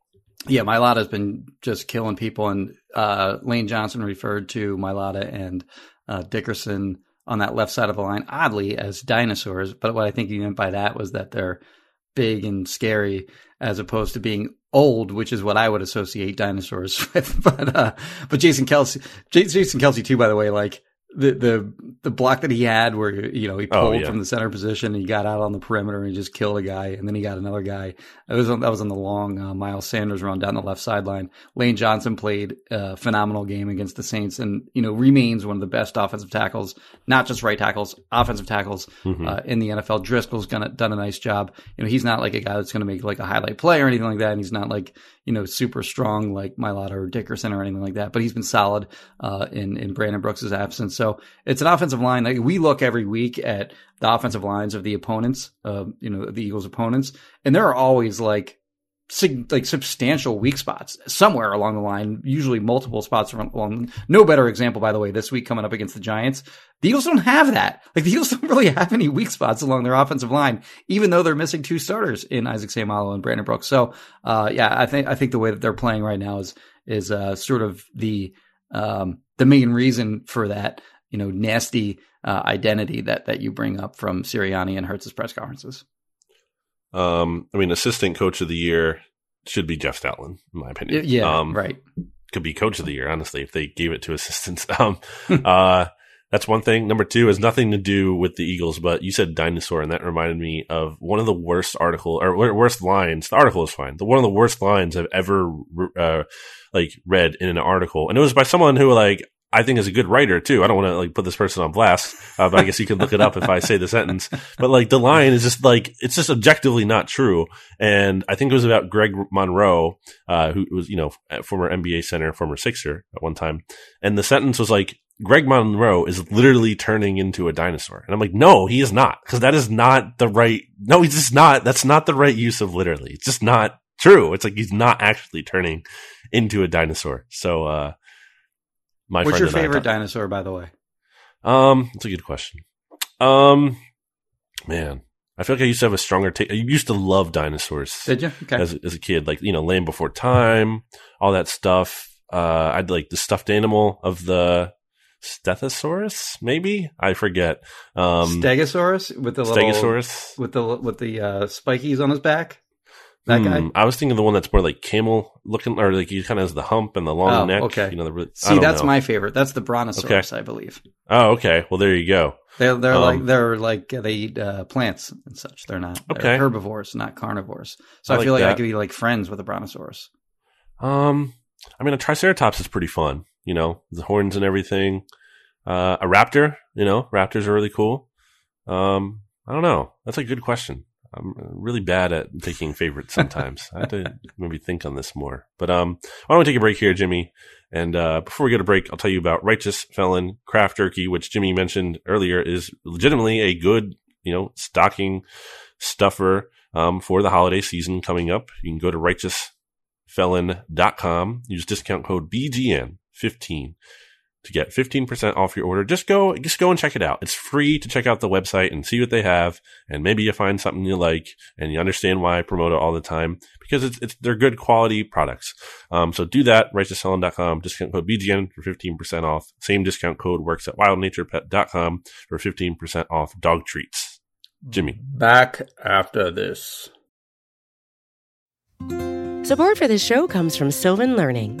Yeah, Mailata's been just killing people, and uh, Lane Johnson referred to Mailata and uh, Dickerson on that left side of the line oddly as dinosaurs. But what I think he meant by that was that they're big and scary as opposed to being old, which is what I would associate dinosaurs with. But uh, but Jason Kelce, Jason Kelce too, by the way, like. The, the the block that he had where you know he Oh, pulled yeah. from the center position and he got out on the perimeter and he just killed a guy and then he got another guy it was on, that was on the long uh, Miles Sanders run down the left sideline. Lane Johnson played a phenomenal game against the Saints, and you know remains one of the best offensive tackles, not just right tackles, offensive tackles Mhm. uh, in the NFL. Driscoll's gonna done a nice job. You know he's not like a guy that's going to make like a highlight play or anything like that, and he's not like you know super strong like Mailata or Dickerson or anything like that. But he's been solid uh, in in Brandon Brooks' absence. So it's an offensive line. Like we look every week at the offensive lines of the opponents, uh, you know the Eagles' opponents, and there are always like sig- like substantial weak spots somewhere along the line, usually multiple spots along. No better example, by the way, this week coming up against the Giants. The Eagles don't have that. Like the Eagles don't really have any weak spots along their offensive line, even though they're missing two starters in Isaac Seumalo and Brandon Brooks. So, uh, yeah, I think I think the way that they're playing right now is is uh, sort of the um, the main reason for that. you know nasty uh, identity that that you bring up from Sirianni and Hurts's press conferences. Um, I mean, assistant coach of the year should be Jeff Stoutland, in my opinion. Yeah, um, right. Could be coach of the year, honestly, if they gave it to assistants. Um, uh, that's one thing. Number two has nothing to do with the Eagles, but you said dinosaur, and that reminded me of one of the worst article or worst lines. The article is fine. The one of the worst lines I've ever uh, like read in an article, and it was by someone who like I think is a good writer too. I don't want to like put this person on blast, uh, but I guess you can look it up if I say the sentence. But like the line is just like it's just objectively not true. And I think it was about Greg Monroe, uh, who was you know former NBA center, former Sixer at one time. And the sentence was like Greg Monroe is literally turning into a dinosaur. And I'm like, no, he is not, because that is not the right. No, he's just not. That's not the right use of literally. It's just not true. It's like he's not actually turning into a dinosaur. So, uh, my what's your favorite dinosaur, by the way? Um, it's a good question. Um, man, I feel like I used to have a stronger take. I used to love dinosaurs. Did you? Okay. As, as a kid, like you know, Land Before Time, all that stuff. Uh, I'd like the stuffed animal of the Stegosaurus, maybe I forget. Um, Stegosaurus with the little, Stegosaurus with the with the uh, spikies on his back. That guy. Hmm, I was thinking the one that's more like camel looking, or like he kind of has the hump and the long oh, neck. Okay, you know. The, See, that's know. my favorite. That's the Brontosaurus, okay. I believe. Oh, okay. Well, there you go. They're they're um, like they're like they eat uh, plants and such. They're not they're okay. herbivores, not carnivores. So I, I feel like, like I could be like friends with a Brontosaurus. Um, I mean, a Triceratops is pretty fun. You know, the horns and everything. Uh, a raptor, you know, raptors are really cool. Um, I don't know. That's a good question. I'm really bad at picking favorites sometimes. I have to maybe think on this more. But um, why don't we take a break here, Jimmy? And uh, before we get a break, I'll tell you about Righteous Felon Craft Jerky, which Jimmy mentioned earlier is legitimately a good, you know, stocking stuffer um, for the holiday season coming up. You can go to righteousfelon.com, use discount code BGN15 to get 15% off your order. Just go, just go and check it out. It's free to check out the website and see what they have. And maybe you find something you like and you understand why I promote it all the time because it's, it's they're good quality products. Um, so do that, righteousfelon.com, discount code BGN for 15% off. Same discount code works at wildnaturepet.com for 15% off dog treats. Jimmy. Back after this. Support for this show comes from Sylvan Learning.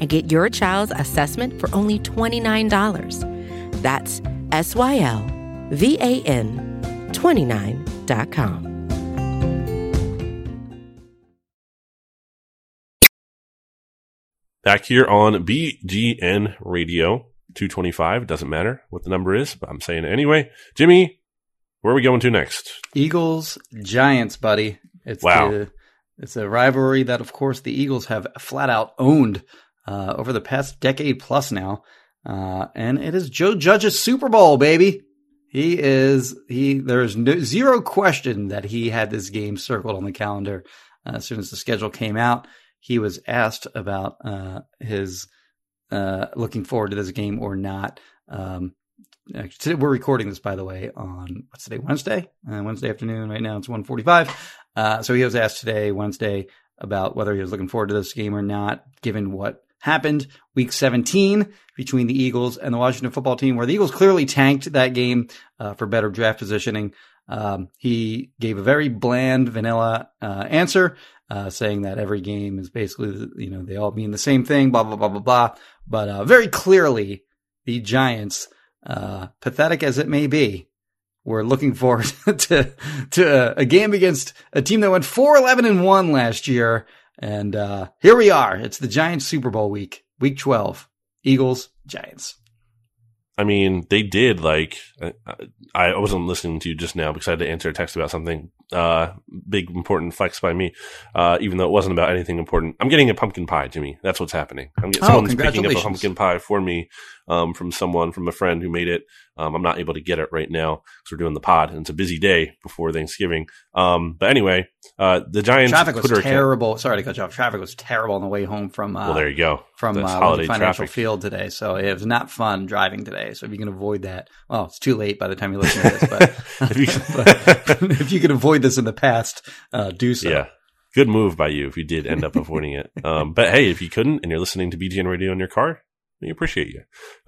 and get your child's assessment for only $29. That's S Y L V A N 29.com. Back here on BGN Radio 225. It doesn't matter what the number is, but I'm saying it anyway. Jimmy, where are we going to next? Eagles Giants, buddy. It's wow. The, it's a rivalry that, of course, the Eagles have flat out owned uh, over the past decade plus now. Uh, and it is Joe Judge's Super Bowl, baby. He is he. There's no, zero question that he had this game circled on the calendar uh, as soon as the schedule came out. He was asked about uh, his uh, looking forward to this game or not. Um, we're recording this, by the way, on what's today? Wednesday, uh, Wednesday afternoon. Right now, it's 1.45. Uh, so he was asked today, Wednesday, about whether he was looking forward to this game or not, given what happened week 17 between the Eagles and the Washington football team, where the Eagles clearly tanked that game uh, for better draft positioning. Um, he gave a very bland, vanilla uh, answer, uh, saying that every game is basically, you know, they all mean the same thing, blah, blah, blah, blah, blah. But uh, very clearly, the Giants, uh, pathetic as it may be, we're looking forward to to a game against a team that went 4-11 and 1 last year. And uh, here we are. It's the Giants Super Bowl week, week 12. Eagles, Giants. I mean, they did like I, I wasn't listening to you just now because I had to answer a text about something uh, big important flex by me, uh, even though it wasn't about anything important. I'm getting a pumpkin pie, Jimmy. That's what's happening. I'm getting Oh, someone's picking up a pumpkin pie for me um, from someone from a friend who made it. Um, I'm not able to get it right now because we're doing the pod and it's a busy day before Thanksgiving. Um, but anyway, uh, the Giants Traffic was Twitter account- terrible. Sorry to cut you off. Traffic was terrible on the way home from uh, well, there you go. from That's uh, holiday Financial traffic. Field today. So it was not fun driving today. So if you can avoid that, well, it's too late by the time you listen to this. But If you- but if you can avoid this in the past, uh, do so. Yeah. Good move by you if you did end up avoiding it. Um, but hey, if you couldn't and you're listening to BGN radio in your car, we appreciate you.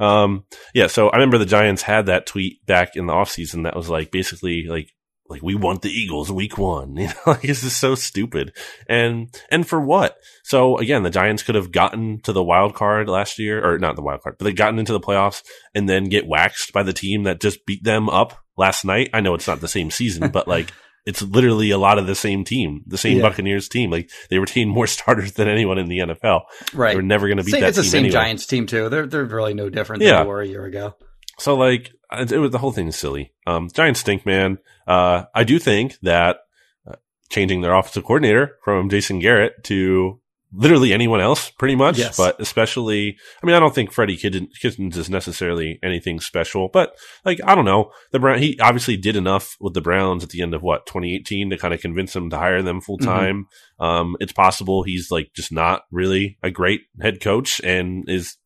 Um, yeah. So I remember the Giants had that tweet back in the offseason that was like basically like, like we want the Eagles week one. You know, like this is so stupid. And, and for what? So again, the Giants could have gotten to the wild card last year or not the wild card, but they gotten into the playoffs and then get waxed by the team that just beat them up last night. I know it's not the same season, but like, it's literally a lot of the same team, the same Yeah. Buccaneers team. Like they retain more starters than anyone in the NFL. Right. They're never going to beat Same- that it's the same anyway. Giants team too. They're they're really no different Yeah. than they were a year ago. So like, it it was the whole thing is silly. Um, Giants stink, man. Uh, I do think that uh, changing their offensive coordinator from Jason Garrett to literally anyone else, pretty much, Yes. but especially, I mean, I don't think Freddie Kitchens is necessarily anything special, but like, I don't know. The Brown, he obviously did enough with the Browns at the end of what, 2018 to kind of convince them to hire them full time. Um, it's possible he's like just not really a great head coach and is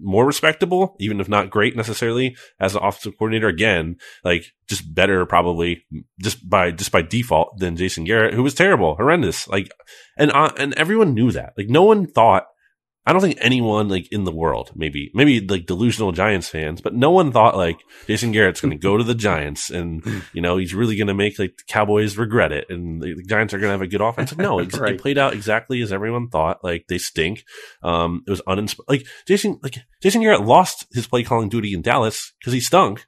more respectable, even if not great necessarily as an offensive coordinator. Again, like just better probably just by just by default than Jason Garrett, who was terrible, horrendous. Like, and uh, and everyone knew that. Like, no one thought. I don't think anyone like in the world, maybe maybe like delusional Giants fans, but no one thought like Jason Garrett's going to go to the Giants and you know he's really going to make like the Cowboys regret it and the, the Giants are going to have a good offense. No, it's, Right. it played out exactly as everyone thought. Like they stink. Um, it was uninspired. like Jason like Jason Garrett lost his play calling duty in Dallas because he stunk.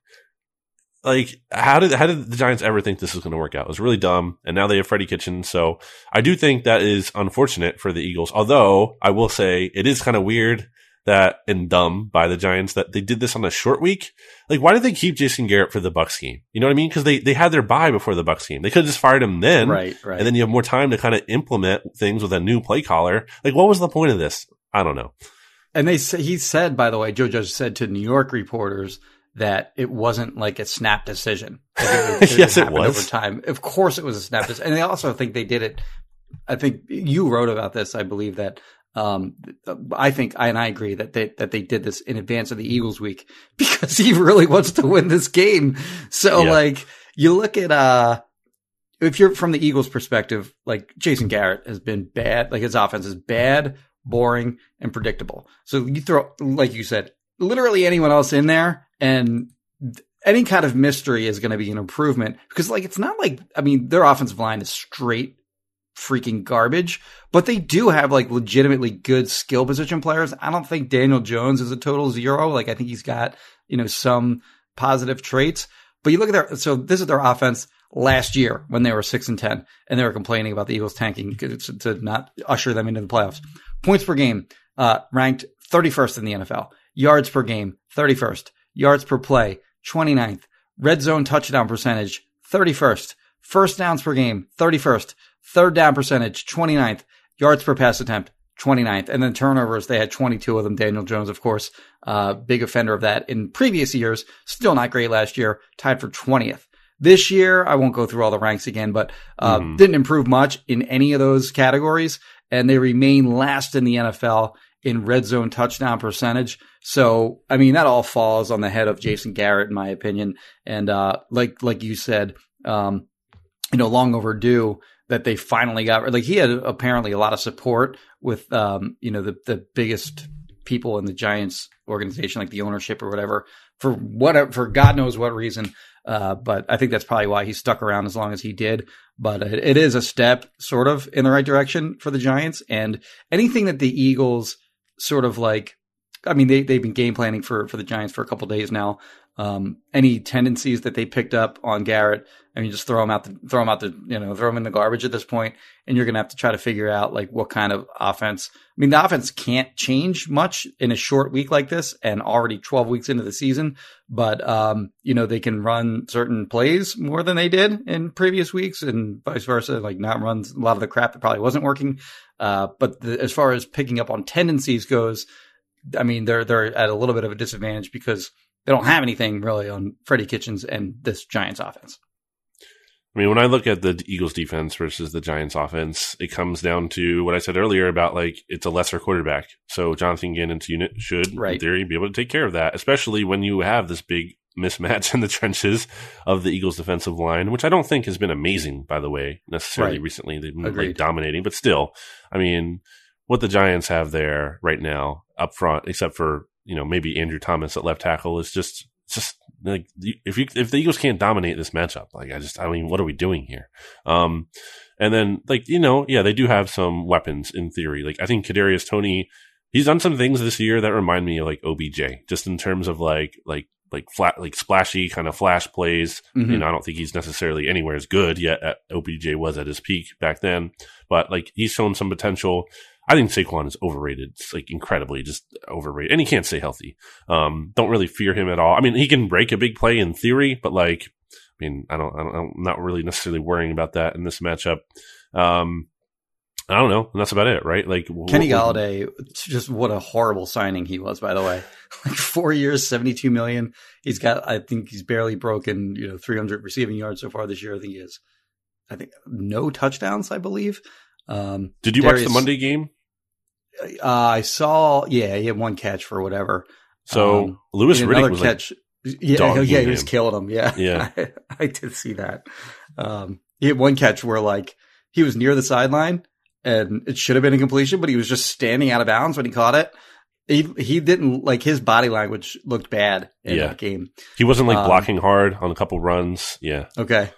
Like how did how did the Giants ever think this was going to work out? It was really dumb, and now they have Freddie Kitchen. So I do think that is unfortunate for the Eagles. Although I will say it is kind of weird that and dumb by the Giants that they did this on a short week. Like, why did they keep Jason Garrett for the Bucks game? You know what I mean? Because they they had their bye before the Bucks game. They could have just fired him then, right, right. and then you have more time to kind of implement things with a new play caller. Like, what was the point of this? I don't know. And they he said, by the way, Joe Judge said to New York reporters that it wasn't like a snap decision. Like, Yes, it was. over time. Of course, it was a snap decision, and they also think they did it. I think you wrote about this. I believe that. Um, I think, I and I agree that they that they did this in advance of the Eagles week because he really wants to win this game. So, Yeah. like, you look at uh, if you're from the Eagles' perspective, like Jason Garrett has been bad. Like his offense is bad, boring, and predictable. So you throw, like you said, literally anyone else in there, and any kind of mystery is going to be an improvement because, like, it's not like I mean, their offensive line is straight freaking garbage, but they do have like legitimately good skill position players. I don't think Daniel Jones is a total zero. Like, I think he's got you know some positive traits. But you look at their so this is their offense last year when they were six and ten, and they were complaining about the Eagles tanking to not usher them into the playoffs. Points per game uh, ranked 31st in the NFL. Yards per game 31st. Yards per play 29th. Red zone touchdown percentage 31st. First downs per game 31st. Third down percentage 29th. Yards per pass attempt 29th. And then turnovers, they had 22 of them. Daniel Jones, of course, uh, big offender of that in previous years. Still not great last year, tied for 20th. This year, I won't go through all the ranks again, but uh, Mhm. didn't improve much in any of those categories. And they remain last in the NFL in red zone touchdown percentage. So, I mean, that all falls on the head of Jason Garrett, in my opinion. And, uh, like, like you said, um, you know, long overdue that they finally got, like, he had apparently a lot of support with, um, you know, the, the biggest people in the Giants organization, like the ownership or whatever, for whatever, for God knows what reason. Uh, but I think that's probably why he stuck around as long as he did. But it, it is a step sort of in the right direction for the Giants. And anything that the Eagles sort of like, I mean, they, they've been game planning for, for the Giants for a couple days now. Um, any tendencies that they picked up on Garrett, I mean, just throw them out the throw them out the you know throw them in the garbage at this point, and you're gonna have to try to figure out like what kind of offense. I mean, the offense can't change much in a short week like this, and already 12 weeks into the season. But um, you know, they can run certain plays more than they did in previous weeks, and vice versa. Like not run a lot of the crap that probably wasn't working. Uh, but the, as far as picking up on tendencies goes, I mean, they're they're at a little bit of a disadvantage because they don't have anything really on Freddie Kitchens and this Giants offense. I mean, when I look at the Eagles defense versus the Giants offense, it comes down to what I said earlier about like it's a lesser quarterback. So Jonathan Gannon's unit should, right. in theory, be able to take care of that, especially when you have this big mismatch in the trenches of the Eagles defensive line, which I don't think has been amazing, by the way, necessarily right. recently. They've been like dominating, but still, I mean, what the Giants have there right now up front, except for, you know, maybe Andrew Thomas at left tackle is just, just like if you if the Eagles can't dominate this matchup, like I just I mean, what are we doing here? Um, and then like you know, yeah, they do have some weapons in theory. Like I think Kadarius Toney he's done some things this year that remind me of like OBJ, just in terms of like like like flat like splashy kind of flash plays. Mm-hmm. You know, I don't think he's necessarily anywhere as good yet. At OBJ was at his peak back then, but like he's shown some potential. I think Saquon is overrated. It's like incredibly just overrated. And he can't stay healthy. Um, don't really fear him at all. I mean, he can break a big play in theory, but like, I mean, I don't, I don't I'm not really necessarily worrying about that in this matchup. Um, I don't know. And that's about it, right? Like Kenny Golladay, just what a horrible signing he was, by the way. like four years, 72 million. He's got, I think he's barely broken, you know, 300 receiving yards so far this year. I think he has, I think no touchdowns, I believe. Um, Did you Darius, watch the Monday game? Uh, I saw, yeah, he had one catch for whatever. So um, Louis Riddick was catch. Like yeah, yeah, he was killing him. Yeah, yeah, I, I did see that. Um, he had one catch where like he was near the sideline and it should have been a completion, but he was just standing out of bounds when he caught it. He he didn't like his body language looked bad in yeah. that game. He wasn't like um, blocking hard on a couple runs. Yeah. Okay.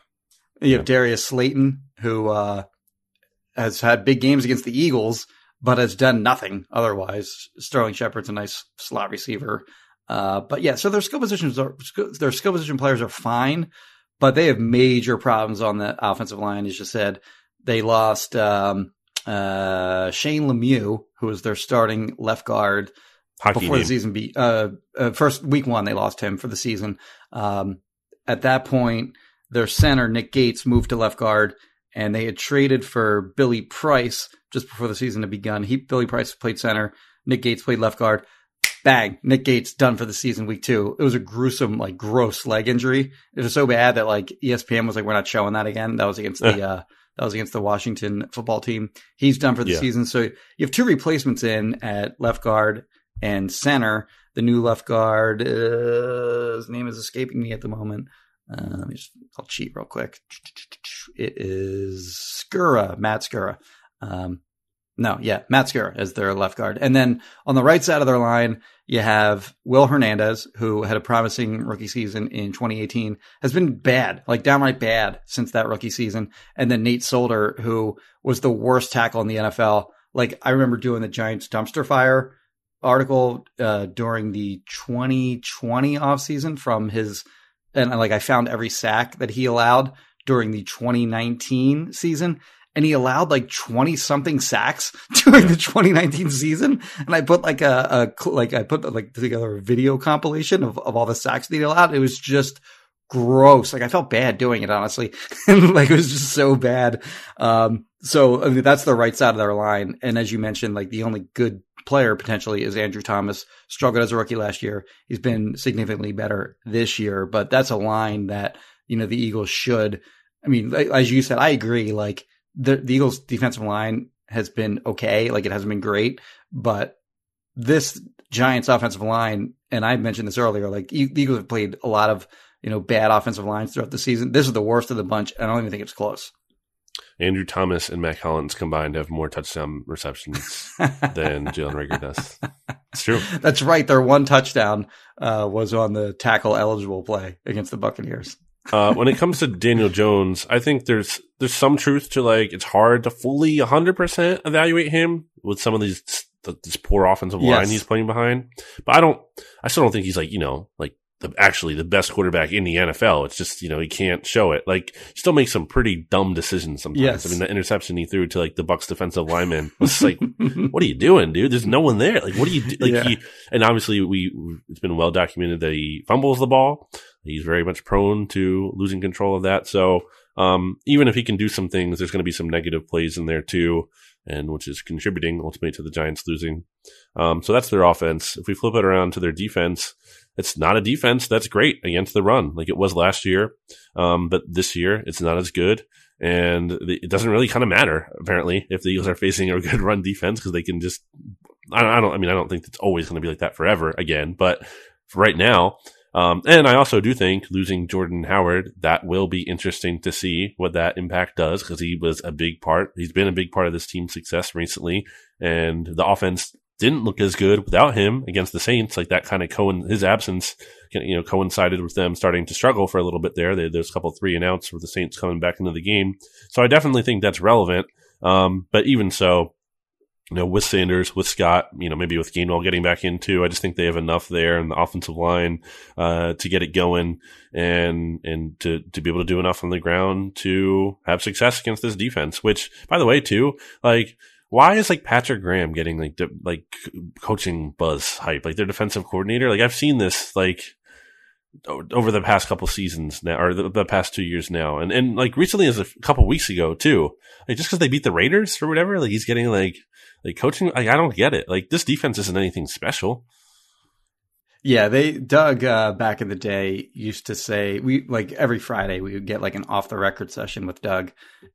You have yeah. Darius Slayton, who uh, has had big games against the Eagles, but has done nothing otherwise. Sterling Shepard's a nice slot receiver. Uh, but yeah, so their skill positions are their skill position players are fine, but they have major problems on the offensive line. As you said, they lost um, uh, Shane Lemieux, who was their starting left guard Hockey before the season. Be uh, uh, first week one, they lost him for the season. Um, at that point, their center Nick Gates moved to left guard and they had traded for Billy Price just before the season had begun. He Billy Price played center, Nick Gates played left guard. Bang! Nick Gates done for the season week two. It was a gruesome, like gross leg injury. It was so bad that like ESPN was like, "We're not showing that again." That was against the uh, that was against the Washington football team. He's done for the yeah. season. So you have two replacements in at left guard and center. The new left guard, uh, his name is escaping me at the moment. Uh, let me just, I'll cheat real quick. It is Skura, Matt Skura. Um, no, yeah, Matt Skura as their left guard. And then on the right side of their line, you have Will Hernandez, who had a promising rookie season in 2018, has been bad, like downright bad since that rookie season. And then Nate Solder, who was the worst tackle in the NFL. Like I remember doing the Giants dumpster fire article uh, during the 2020 offseason from his – and like I found every sack that he allowed during the 2019 season. And he allowed like 20 something sacks during the 2019 season. And I put like a, a like, I put like together a video compilation of, of all the sacks that he allowed. It was just gross. Like I felt bad doing it, honestly. and like it was just so bad. Um, so I mean, that's the right side of their line. And as you mentioned, like the only good player potentially is Andrew Thomas. Struggled as a rookie last year. He's been significantly better this year, but that's a line that, you know, the Eagles should, I mean, as you said, I agree. Like the, the Eagles defensive line has been okay. Like it hasn't been great, but this Giants offensive line, and I mentioned this earlier, like the Eagles have played a lot of, you know, bad offensive lines throughout the season. This is the worst of the bunch. I don't even think it's close. Andrew Thomas and Mack Hollins combined have more touchdown receptions than Jalen Reagor does. It's true. That's right. Their one touchdown uh, was on the tackle eligible play against the Buccaneers. Uh, when it comes to Daniel Jones, I think there's there's some truth to like it's hard to fully 100% evaluate him with some of these this poor offensive line yes. he's playing behind. But I don't I still don't think he's like, you know, like the, actually the best quarterback in the NFL. It's just, you know, he can't show it. Like, still makes some pretty dumb decisions sometimes. Yes. I mean, the interception he threw to like the Bucks defensive lineman was like, what are you doing, dude? There's no one there. Like, what do you do? Like, Yeah. he, and obviously we, it's been well documented that he fumbles the ball. He's very much prone to losing control of that. So, um, even if he can do some things, there's going to be some negative plays in there too, and which is contributing ultimately to the Giants losing. Um, so that's their offense. If we flip it around to their defense, it's not a defense that's great against the run like it was last year. Um, but this year it's not as good. And it doesn't really kind of matter, apparently, if the Eagles are facing a good run defense because they can just, I don't, I don't, I mean, I don't think it's always going to be like that forever again, but for right now, um, and I also do think losing Jordan Howard, that will be interesting to see what that impact does because he was a big part. He's been a big part of this team's success recently. And the offense didn't look as good without him against the Saints. Like that kind of co- his absence, you know, coincided with them starting to struggle for a little bit there. They, there's a couple three and outs with the Saints coming back into the game. So I definitely think that's relevant. Um, but even so, you know, with Sanders, with Scott, you know, maybe with Gainwell getting back into, I just think they have enough there in the offensive line, uh, to get it going and, and to, to be able to do enough on the ground to have success against this defense, which by the way, too, like, why is like Patrick Graham getting like, de- like coaching buzz hype, like their defensive coordinator? Like I've seen this, like, over the past couple seasons now, or the, the past two years now, and and like recently as a couple weeks ago too. Like just because they beat the Raiders or whatever, like he's getting like like coaching. Like I don't get it. Like this defense isn't anything special. Yeah, they Doug uh, back in the day used to say we like every Friday we would get like an off the record session with Doug,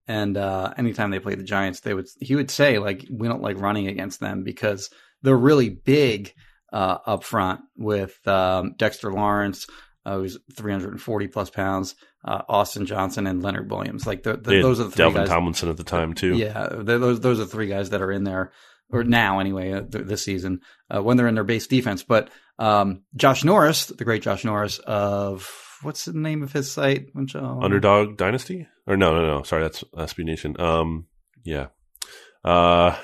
and uh, anytime they played the Giants, they would he would say like we don't like running against them because they're really big uh, up front with um, Dexter Lawrence, uh, who's 340 plus pounds, uh, Austin Johnson, and Leonard Williams. Like the, the, those are the three Dalvin guys. Tomlinson at the time too. Yeah, those those are the three guys that are in there, or now anyway, uh, th- this season uh, when they're in their base defense. But um, Josh Norris, the great Josh Norris of what's the name of his site? Which, uh, Underdog Dynasty? Or no, no, no. Sorry, that's SB Nation. Um, yeah. Uh,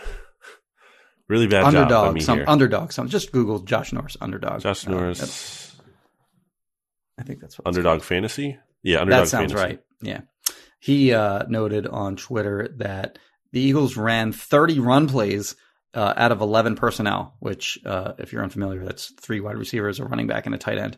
really bad job underdog, me some here. underdog. Some just Google Josh Norris underdog. Josh Uh, Norris, that's- I think that's what Underdog. Fantasy. Yeah, Underdog That sounds Fantasy. right. Yeah, he uh, noted on Twitter that the Eagles ran 30 run plays uh, out of 11 personnel, which, uh, if you're unfamiliar, that's three wide receivers, a running back, and a tight end.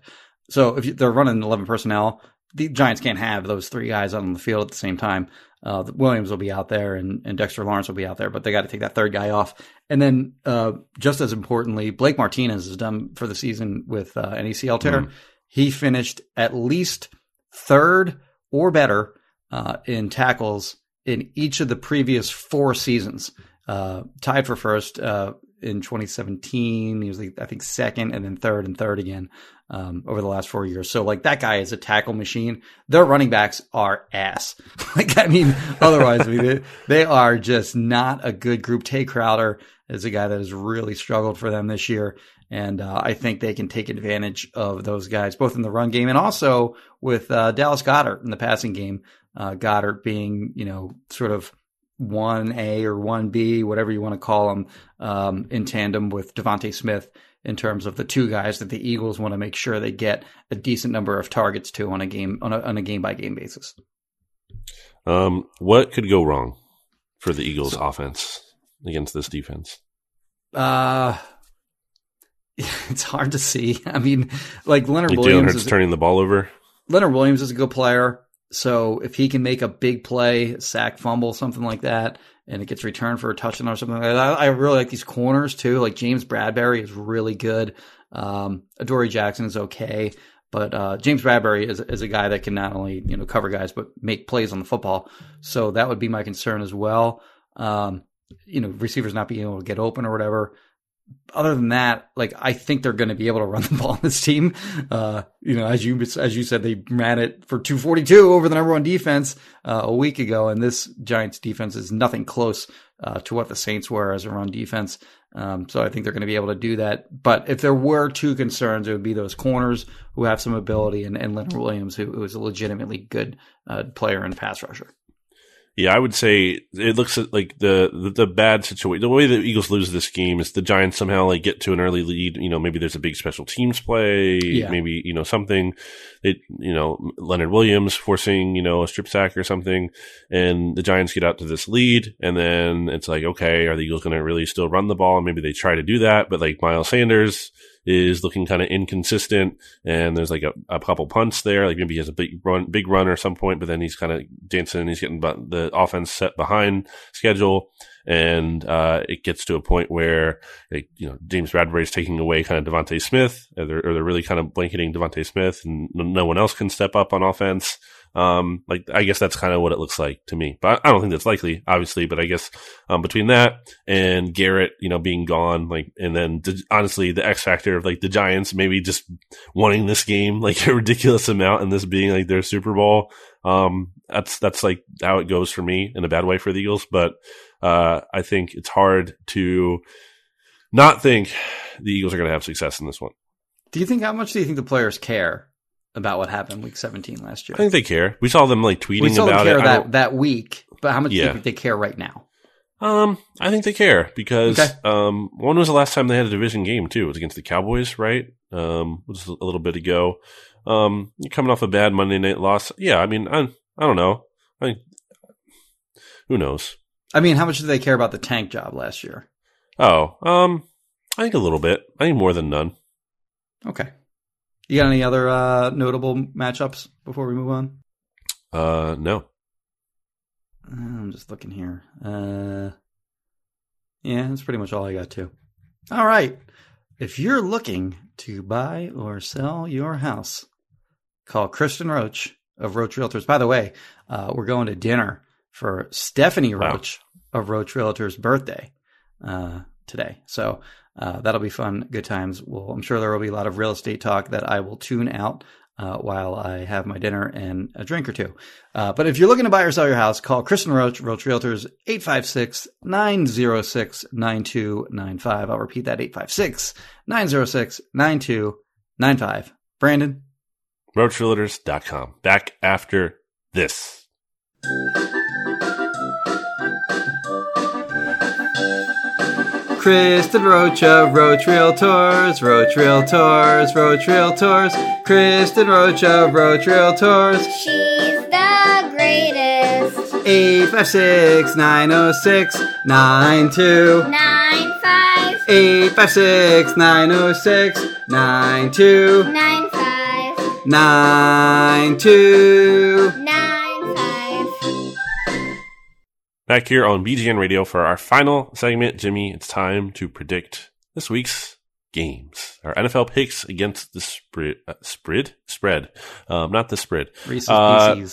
So if you, they're running 11 personnel, the Giants can't have those three guys on the field at the same time. Uh, Williams will be out there and, and Dexter Lawrence will be out there, but they got to take that third guy off. And then, uh, just as importantly, Blake Martinez is done for the season with uh, an ACL tear. Mhm. He finished at least third or better uh, in tackles in each of the previous four seasons. Uh, tied for first uh, in 2017. He was, like, I think, second, and then third and third again um, over the last four years. So, like, that guy is a tackle machine. Their running backs are ass. like, I mean, otherwise, they, they are just not a good group. Tae Crowder is a guy that has really struggled for them this year. And uh, I think they can take advantage of those guys, both in the run game and also with uh, Dallas Goedert in the passing game. Uh, Goedert being, you know, sort of 1A or 1B, whatever you want to call them, um, in tandem with DeVonta Smith in terms of the two guys that the Eagles want to make sure they get a decent number of targets to on a game on a, on a game by game basis. Um, what could go wrong for the Eagles offense against this defense? Uh, it's hard to see. I mean, like Leonard Jalen Williams Hurts is, turning the ball over. Leonard Williams is a good player. So if he can make a big play, sack, fumble, something like that, and it gets returned for a touchdown or something like that, I, I really like these corners too. Like James Bradberry is really good. Um, Adoree Jackson is okay, but uh, James Bradberry is, is a guy that can not only you know cover guys but make plays on the football. So that would be my concern as well. Um, you know, receivers not being able to get open or whatever other than that, like I think they're going to be able to run the ball on this team. Uh, you know, as you as you said, they ran it for 242 over the number one defense uh, a week ago, and this Giants defense is nothing close uh, to what the Saints were as a run defense. Um, so I think they're going to be able to do that. But if there were two concerns, it would be those corners who have some ability, and, and Leonard Williams, who, who is a legitimately good uh, player and pass rusher. Yeah, I would say it looks like the, the, the bad situation. The way the Eagles lose this game is the Giants somehow like get to an early lead. You know, maybe there's a big special teams play. Yeah. Maybe you know something. It you know Leonard Williams forcing you know a strip sack or something, and the Giants get out to this lead, and then it's like okay, are the Eagles going to really still run the ball? And maybe they try to do that, but like Miles Sanders is looking kind of inconsistent, and there's like a, a couple punts there. Like maybe he has a big run, big run or some point, but then he's kind of dancing he's getting the offense set behind schedule, and uh, it gets to a point where like, you know James Bradberry is taking away kind of DeVonta Smith, or they're, or they're really kind of blanketing DeVonta Smith, and no one else can step up on offense. Um, like I guess that's kind of what it looks like to me, but I don't think that's likely, obviously. But I guess um, between that and Garrett, you know, being gone, like, and then the, honestly, the X factor of like the Giants maybe just wanting this game like a ridiculous amount, and this being like their Super Bowl. Um, that's that's like how it goes for me in a bad way for the Eagles, but uh, I think it's hard to not think the Eagles are going to have success in this one. Do you think how much do you think the players care about what happened week 17 last year? I think they care. We saw them like tweeting we saw them about care it. That, that week, but how much do you think they care right now? Um, I think they care because Okay. um, when was the last time they had a division game too? It was against the Cowboys, right? Um, it was a little bit ago. Um, you're coming off a bad Monday night loss. Yeah, I mean, I I don't know. I who knows? I mean, how much do they care about the tank job last year? Oh, um, I think a little bit. I think more than none. Okay. You got any other uh, notable matchups before we move on? Uh, no. I'm just looking here. Uh, yeah, that's pretty much all I got too. All right. If you're looking to buy or sell your house, call Kristen Roach of Roach Realtors. By the way, uh, we're going to dinner for Stephanie Wow. Roach of Roach Realtors' birthday uh, today. So uh, that'll be fun, good times. Well, I'm sure there will be a lot of real estate talk that I will tune out uh, while I have my dinner and a drink or two. Uh, but if you're looking to buy or sell your house, call Kristen Roach, Roach Realtors, 856-906-9295. I'll repeat that, 856-906-9295. Brandon? RoachRealtors.com. Back after this. Kristen Roach of Roach Realtors, Roach Realtors, Roach Realtors, Kristen Roach of Roach Realtors, She's the greatest. 856 906 92. Nine five 856 906 92. nine five 92. Back here on BGN Radio for our final segment, Jimmy, it's time to predict this week's games. Our NFL picks against the spread, uh, spread, spread, um, not the spread. Reese's Uh,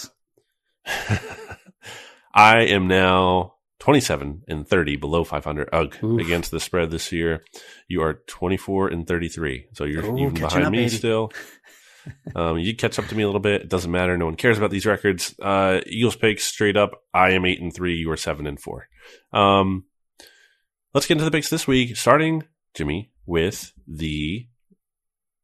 I am now 27 and 30 below 500 UG Oof. against the spread this year. You are 24 and 33. So you're Ooh, even behind up, me baby. still. um, you catch up to me a little bit. It doesn't matter. No one cares about these records. Uh, Eagles picks straight up. I am 8 and 3. You are 7 and 4. Um, let's get into the picks this week, starting, Jimmy, with the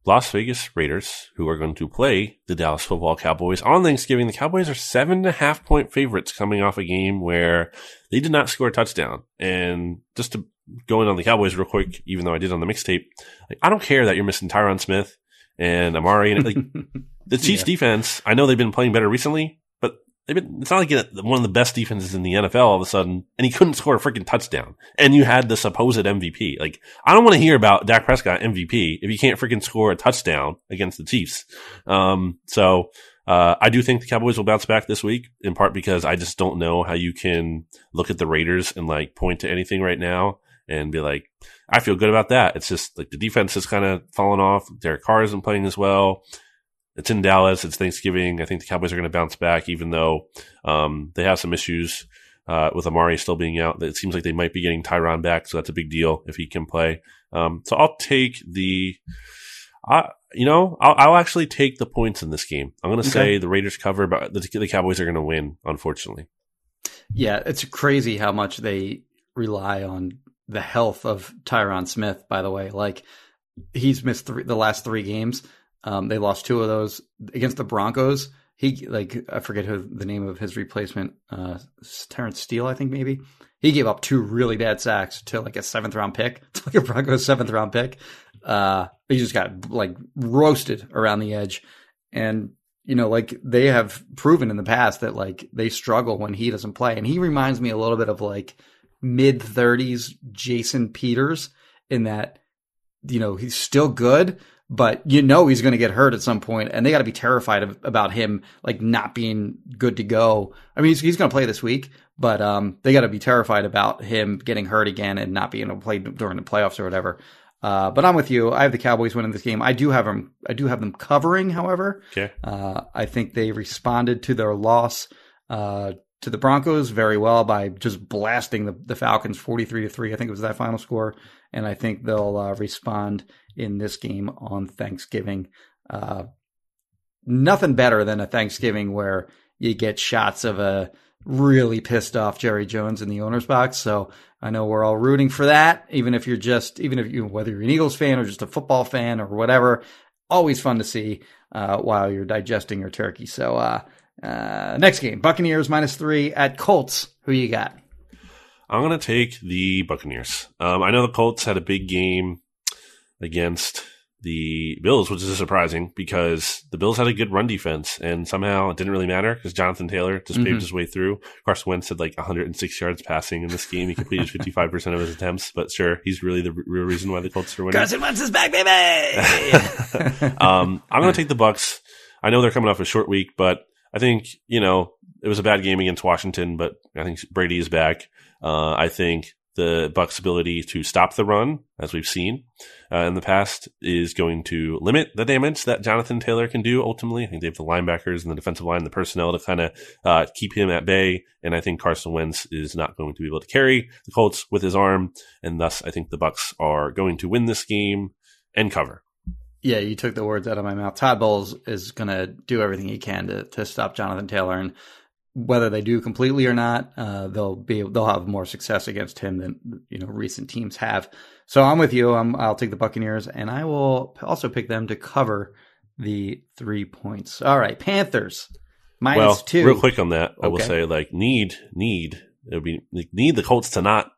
Las Vegas Raiders, who are going to play the Dallas Football Cowboys on Thanksgiving. The Cowboys are seven and a half point favorites coming off a game where they did not score a touchdown. And just to go in on the Cowboys real quick, even though I did on the mixtape, like, I don't care that you're missing Tyron Smith and Amari. And, like, the Chiefs Yeah. defense, I know they've been playing better recently, but they've been, it's not like one of the best defenses in the NFL all of a sudden, and he couldn't score a freaking touchdown. And you had the supposed MVP. Like, I don't want to hear about Dak Prescott MVP if he can't freaking score a touchdown against the Chiefs. Um, so, uh, I do think the Cowboys will bounce back this week, in part because I just don't know how you can look at the Raiders and like point to anything right now and be like, I feel good about that. It's just like the defense has kind of fallen off. Derek Carr isn't playing as well. It's in Dallas. It's Thanksgiving. I think the Cowboys are going to bounce back, even though um, they have some issues uh, with Amari still being out. It seems like they might be getting Tyron back, so that's a big deal if he can play. Um, so I'll take the, I you know, I'll, I'll actually take the points in this game. I'm going to Okay. say the Raiders cover, but the, the Cowboys are going to win. Unfortunately, Yeah, it's crazy how much they rely on the health of Tyron Smith. By the way, like he's missed three, the last three games. Um, they lost two of those against the Broncos. he like I forget who the name of his replacement, uh, Terrence Steele, I think maybe. He gave up two really bad sacks to like a seventh round pick, to like a Broncos seventh round pick. Uh, he just got like roasted around the edge, and you know, like they have proven in the past that like they struggle when he doesn't play, and he reminds me a little bit of like mid thirties Jason Peters in that you know he's still good, but you know he's going to get hurt at some point, and they got to be terrified of, about him like not being good to go. I mean, he's, he's going to play this week, but um, they got to be terrified about him getting hurt again and not being able to play during the playoffs or whatever. Uh, but I'm with you. I have the Cowboys winning this game. I do have them. I do have them covering. However, Okay. uh, I think they responded to their loss uh, to the Broncos very well by just blasting the, the Falcons 43 to 3. I think it was that final score. And I think they'll uh, respond in this game on Thanksgiving. Uh, nothing better than a Thanksgiving where you get shots of a really pissed off Jerry Jones in the owner's box. So I know we're all rooting for that, even if you're just, even if you, whether you're an Eagles fan or just a football fan or whatever, always fun to see uh, while you're digesting your turkey. So, uh, next game, Buccaneers minus three at Colts. Who you got? I'm going to take the Buccaneers. Um, I know the Colts had a big game against the Bills, which is surprising because the Bills had a good run defense, and somehow it didn't really matter because Jonathan Taylor just Mhm. paved his way through. Carson Wentz had like 106 yards passing in this game. He completed 55% of his attempts, but sure, he's really the real reason why the Colts are winning. Carson Wentz is back, baby. um, I'm going to take the Bucks. I know they're coming off a short week, but I think you know it was a bad game against Washington, but I think Brady is back. Uh, I think the Bucks' ability to stop the run, as we've seen uh, in the past, is going to limit the damage that Jonathan Taylor can do. Ultimately, I think they have the linebackers and the defensive line, the personnel to kind of uh, keep him at bay. And I think Carson Wentz is not going to be able to carry the Colts with his arm, and thus I think the Bucks are going to win this game and cover. Yeah, you took the words out of my mouth. Todd Bowles is going to do everything he can to to stop Jonathan Taylor, and whether they do completely or not, uh, they'll be they'll have more success against him than you know recent teams have. So I'm with you. I'm, I'll take the Buccaneers, and I will also pick them to cover the three points. All right, Panthers minus well, two. real quick on that, I will say like need need it would be need the Colts to not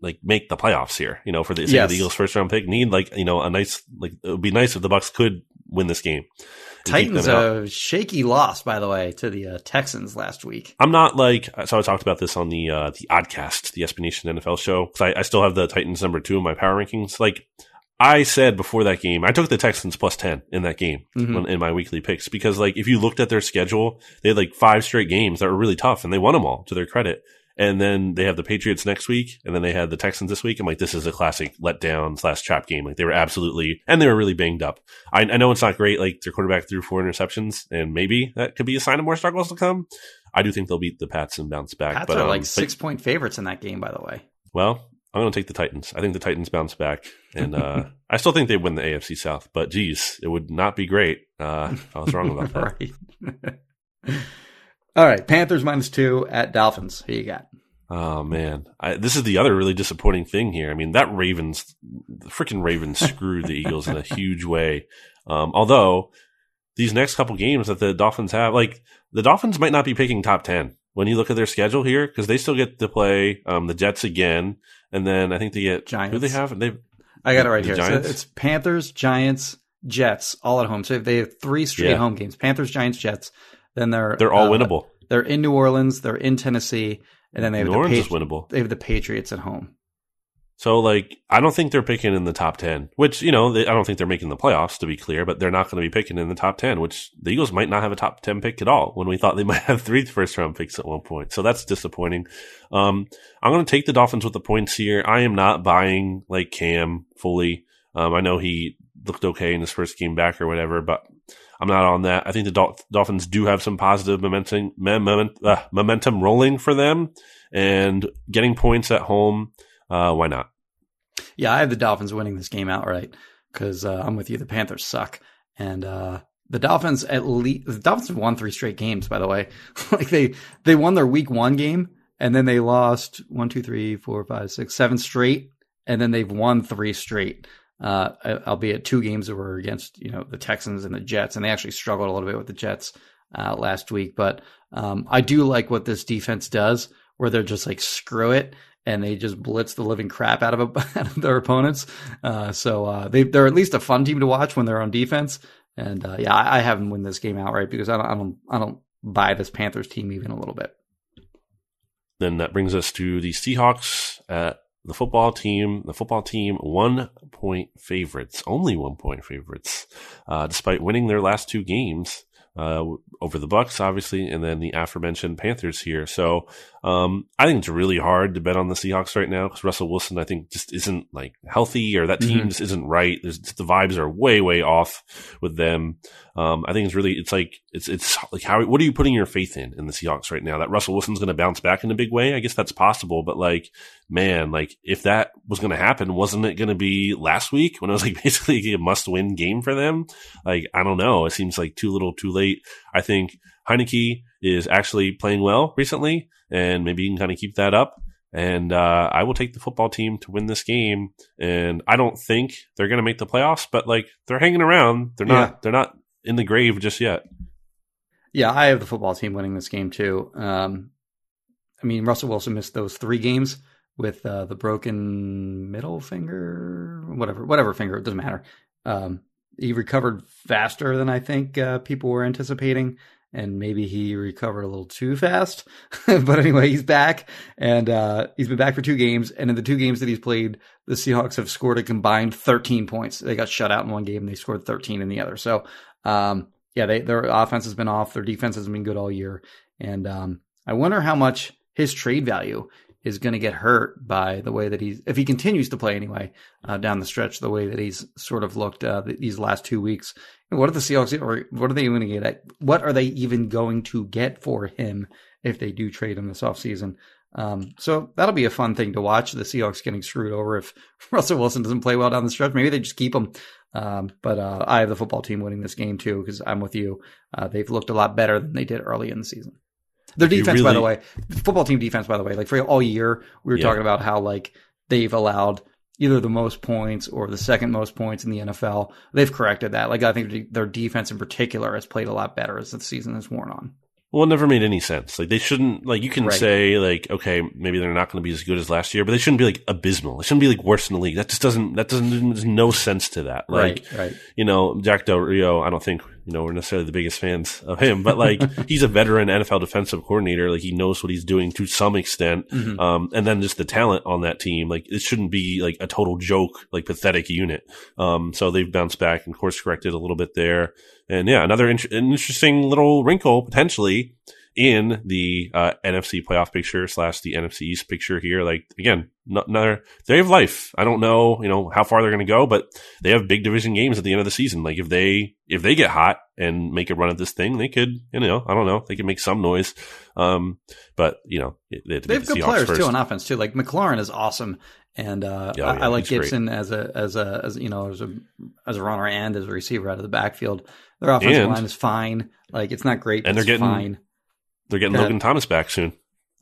like make the playoffs here. You know, for the, of Yes. the Eagles' first round pick, need like you know a nice like it would be nice if the Bucks could win this game. Titans a shaky loss, by the way, to the uh, Texans last week. I'm not like so. I talked about this on the uh, the Oddcast, the SB Nation NFL show, because I, I still have the Titans number two in my power rankings. Like I said before that game, I took the Texans plus ten in that game Mhm. when, in my weekly picks because like if you looked at their schedule, they had like five straight games that were really tough, and they won them all to their credit. And then they have the Patriots next week, and then they had the Texans this week. I'm like, this is a classic letdown slash trap game. Like they were absolutely, and they were really banged up. I, I know it's not great. Like their quarterback threw four interceptions, and maybe that could be a sign of more struggles to come. I do think they'll beat the Pats and bounce back. Pats but are um, like but- six point favorites in that game, by the way. well, I'm going to take the Titans. I think the Titans bounce back, and uh, I still think they win the AFC South. But geez, it would not be great uh, if I was wrong about that. right. All right, Panthers minus two at Dolphins. Who you got? Oh man, I, this is the other really disappointing thing here. I mean, that Ravens, the freaking Ravens screwed the Eagles in a huge way. Um, although these next couple games that the Dolphins have, like the Dolphins might not be picking top ten when you look at their schedule here because they still get to play um, the Jets again, and then I think they get Giants. Who they have? They I got it right here. So Giants? it's Panthers, Giants, Jets, all at home. So they have three straight Yeah. home games: Panthers, Giants, Jets. Then they're they're all uh, winnable. They're in New Orleans. They're in Tennessee, and then they have New the Orleans is winnable. they have the Patriots at home. So, like, I don't think they're picking in the top 10, which, you know, they, I don't think they're making the playoffs, to be clear, but they're not going to be picking in the top 10, which the Eagles might not have a top 10 pick at all when we thought they might have three first round picks at one point. So that's disappointing. Um, I'm going to take the Dolphins with the points here. I am not buying, like, Cam fully. Um, I know he looked okay in his first game back or whatever, but I'm not on that. I think the Dol- Dolphins do have some positive momentum, moment, uh, momentum rolling for them and getting points at home. Uh, why not? Yeah, I have the Dolphins winning this game outright because uh, I'm with you. The Panthers suck, and uh, the Dolphins at least the Dolphins have won three straight games. By the way, like they they won their Week One game, and then they lost one, two, three, four, five, six, seven straight, and then they've won three straight. Uh, albeit two games that were against you know the Texans and the Jets, and they actually struggled a little bit with the Jets uh, last week. But um, I do like what this defense does, where they're just like screw it. And they just blitz the living crap out of, out of their opponents. Uh, so uh, they, they're at least a fun team to watch when they're on defense. And uh, yeah, I, I have them win this game outright because I don't, I don't, I don't buy this Panthers team even a little bit. Then that brings us to the Seahawks at the football team. The football team one point favorites, only one point favorites, uh, despite winning their last two games uh, over the Bucks, obviously, and then the aforementioned Panthers here. So um, I think it's really hard to bet on the Seahawks right now because Russell Wilson, I think, just isn't like healthy, or that team Mhm. just isn't right. There's the vibes are way, way off with them. Um, I think it's really, it's like, it's, it's like, how, what are you putting your faith in in the Seahawks right now? That Russell Wilson's going to bounce back in a big way? I guess that's possible, but like, man, like if that was going to happen, wasn't it going to be last week when it was like basically a must win game for them? Like, I don't know. It seems like too little too late. I think Heinicke is actually playing well recently and maybe you can kind of keep that up. And uh, I will take the football team to win this game. And I don't think they're going to make the playoffs, but like they're hanging around. They're not. Yeah. They're not in the grave just yet. Yeah, I have the football team winning this game too. Um, I mean, Russell Wilson missed those three games with uh, the broken middle finger, whatever, whatever finger, it doesn't matter. Um, he recovered faster than I think uh, people were anticipating, and maybe he recovered a little too fast. but anyway, he's back, and uh, he's been back for two games. And in the two games that he's played, the Seahawks have scored a combined 13 points. They got shut out in one game, and they scored 13 in the other. So, um, yeah, they, their offense has been off. Their defense has been good all year. And um, I wonder how much his trade value is going to get hurt by the way that he's, if he continues to play anyway, uh, down the stretch, the way that he's sort of looked uh, these last two weeks. What are the Seahawks, or what are they going to get at? What are they even going to get for him if they do trade him this offseason? Um, so that'll be a fun thing to watch. The Seahawks getting screwed over if Russell Wilson doesn't play well down the stretch. Maybe they just keep him. Um, but uh, I have the football team winning this game too because I'm with you. Uh, they've looked a lot better than they did early in the season. Their defense, by the way, football team defense, by the way, like for all year, we were Yeah. talking about how like they've allowed either the most points or the second most points in the NFL. They've corrected that. Like I think their defense in particular has played a lot better as the season has worn on. Well, it never made any sense. Like they shouldn't. Like you can Right. say like, okay, maybe they're not going to be as good as last year, but they shouldn't be like abysmal. They shouldn't be like worse in the league. That just doesn't. That doesn't. There's no sense to that. Like right, right. you know, Jack Del Rio, I don't think, you know, we're necessarily the biggest fans of him, but like he's a veteran NFL defensive coordinator. Like he knows what he's doing to some extent. Mhm. Um, and then just the talent on that team, like it shouldn't be like a total joke, like pathetic unit. Um, so they've bounced back and course corrected a little bit there. And yeah, another an interesting little wrinkle potentially in the uh, NFC playoff picture slash the NFC East picture here. Like again, another they have life. I don't know, you know, how far they're going to go, but they have big division games at the end of the season. Like if they if they get hot and make a run at this thing, they could, you know, I don't know, they could make some noise. Um, but you know, they, have They have the good Seahawks players first. too on offense too. Like McLaurin is awesome, and uh, Yeah, I, yeah, I like he's great. Gibson as a as a as you know as a as a runner and as a receiver out of the backfield. Their offensive And- line is fine. Like it's not great, but And they're getting- fine. They're getting Logan Thomas back soon.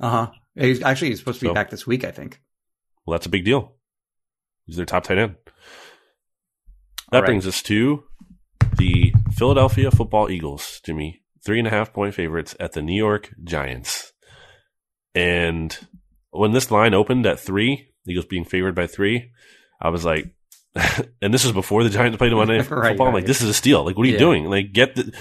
Uh huh. He's actually he's supposed to be So- back this week, I think. Well, that's a big deal. He's their top tight end. That right. brings us to the Philadelphia Football Eagles, Jimmy. Three and a half point favorites at the New York Giants. And when this line opened at three, Eagles being favored by three, I was like, and this was before the Giants played Monday Night Right, Football. I'm like, this is a steal. Like, what are you Yeah. doing? Like, get the